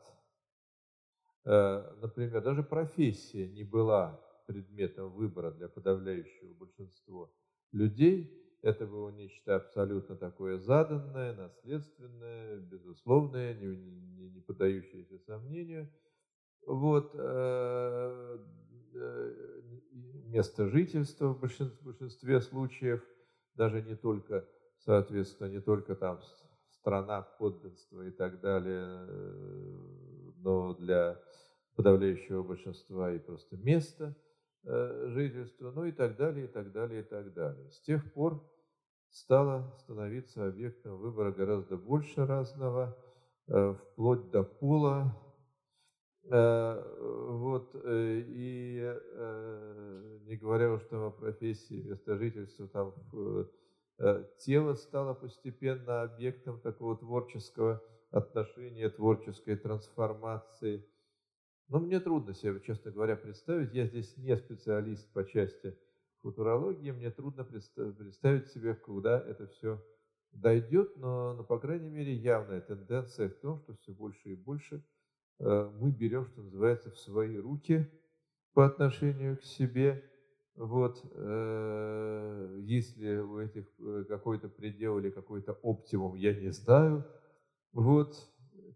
э, например, даже профессия не была предметом выбора для подавляющего большинства людей. Это было нечто абсолютно такое заданное, наследственное, безусловное, не, не, не поддающееся сомнению. Вот, э, место жительства в большинстве, случаев, даже не только, соответственно, не только там страна, подданство и так далее, э, но для подавляющего большинства и просто место э, жительства, ну и так далее, и так далее, и так далее. С тех пор стало становиться объектом выбора гораздо больше разного, вплоть до пола, Э, вот, э, и э, не говоря уж там о профессии, место жительства, там тело стало постепенно объектом такого творческого отношения, творческой трансформации. Но мне трудно себе, честно говоря, представить, я здесь не специалист по части футурологии, мне трудно представить себе, куда это все дойдет, но, но, по крайней мере, явная тенденция в том, что все больше и больше – Э, мы берем, что называется, в свои руки по отношению к себе. Вот, э, если у этих э, какой-то предел или какой-то оптимум, я не знаю. Вот,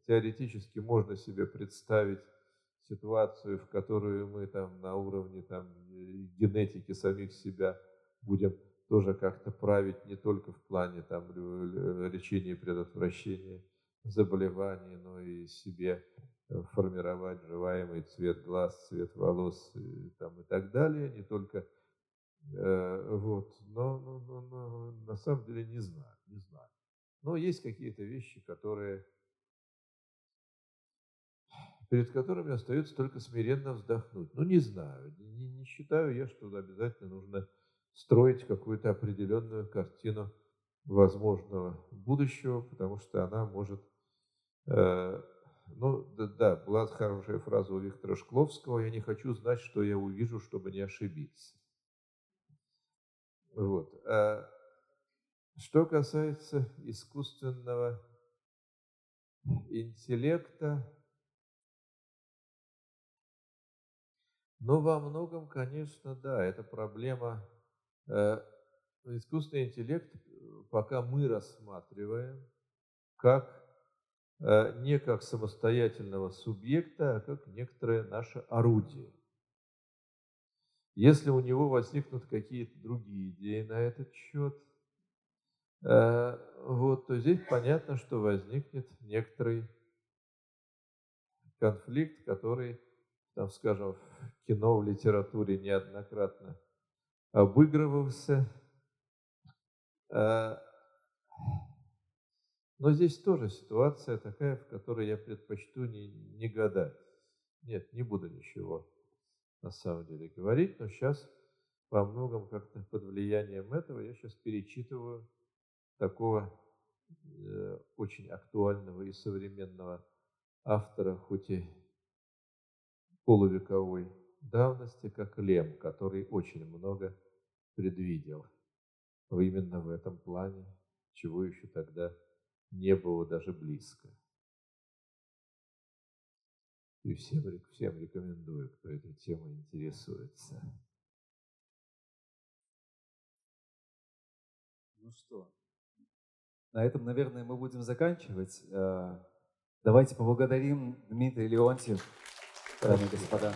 теоретически можно себе представить ситуацию, в которую мы там на уровне там, генетики самих себя будем тоже как-то править не только в плане там, лечения и предотвращения заболеваний, но и себе формировать желаемый цвет глаз, цвет волос и, там, и так далее, не только э, вот, но, но, но, но на самом деле не знаю, не знаю. Но есть какие-то вещи, которые перед которыми остается только смиренно вздохнуть. Ну, не знаю, не, не считаю я, что обязательно нужно строить какую-то определенную картину возможного будущего, потому что она может э, ну, да, да, была хорошая фраза у Виктора Шкловского, я не хочу знать, что я увижу, чтобы не ошибиться. Вот. А что касается искусственного интеллекта, ну, во многом, конечно, да, это проблема. Э, искусственный интеллект пока мы рассматриваем как Э, не как самостоятельного субъекта, а как некоторое наше орудие. Если у него возникнут какие-то другие идеи на этот счет, э, вот, то здесь понятно, что возникнет некоторый конфликт, который, там, скажем, в кино, в литературе неоднократно обыгрывался. Но здесь тоже ситуация такая, в которой я предпочту не, не гадать. Нет, не буду ничего на самом деле говорить, но сейчас во многом как-то под влиянием этого я сейчас перечитываю такого э, очень актуального и современного автора, хоть и полувековой давности, как Лем, который очень много предвидел именно в этом плане, чего еще тогда не было даже близко. И всем, всем рекомендую, кто этой темой интересуется. Ну что, на этом, наверное, мы будем заканчивать. Э, давайте поблагодарим Дмитрия Леонтьев, дамы и господа.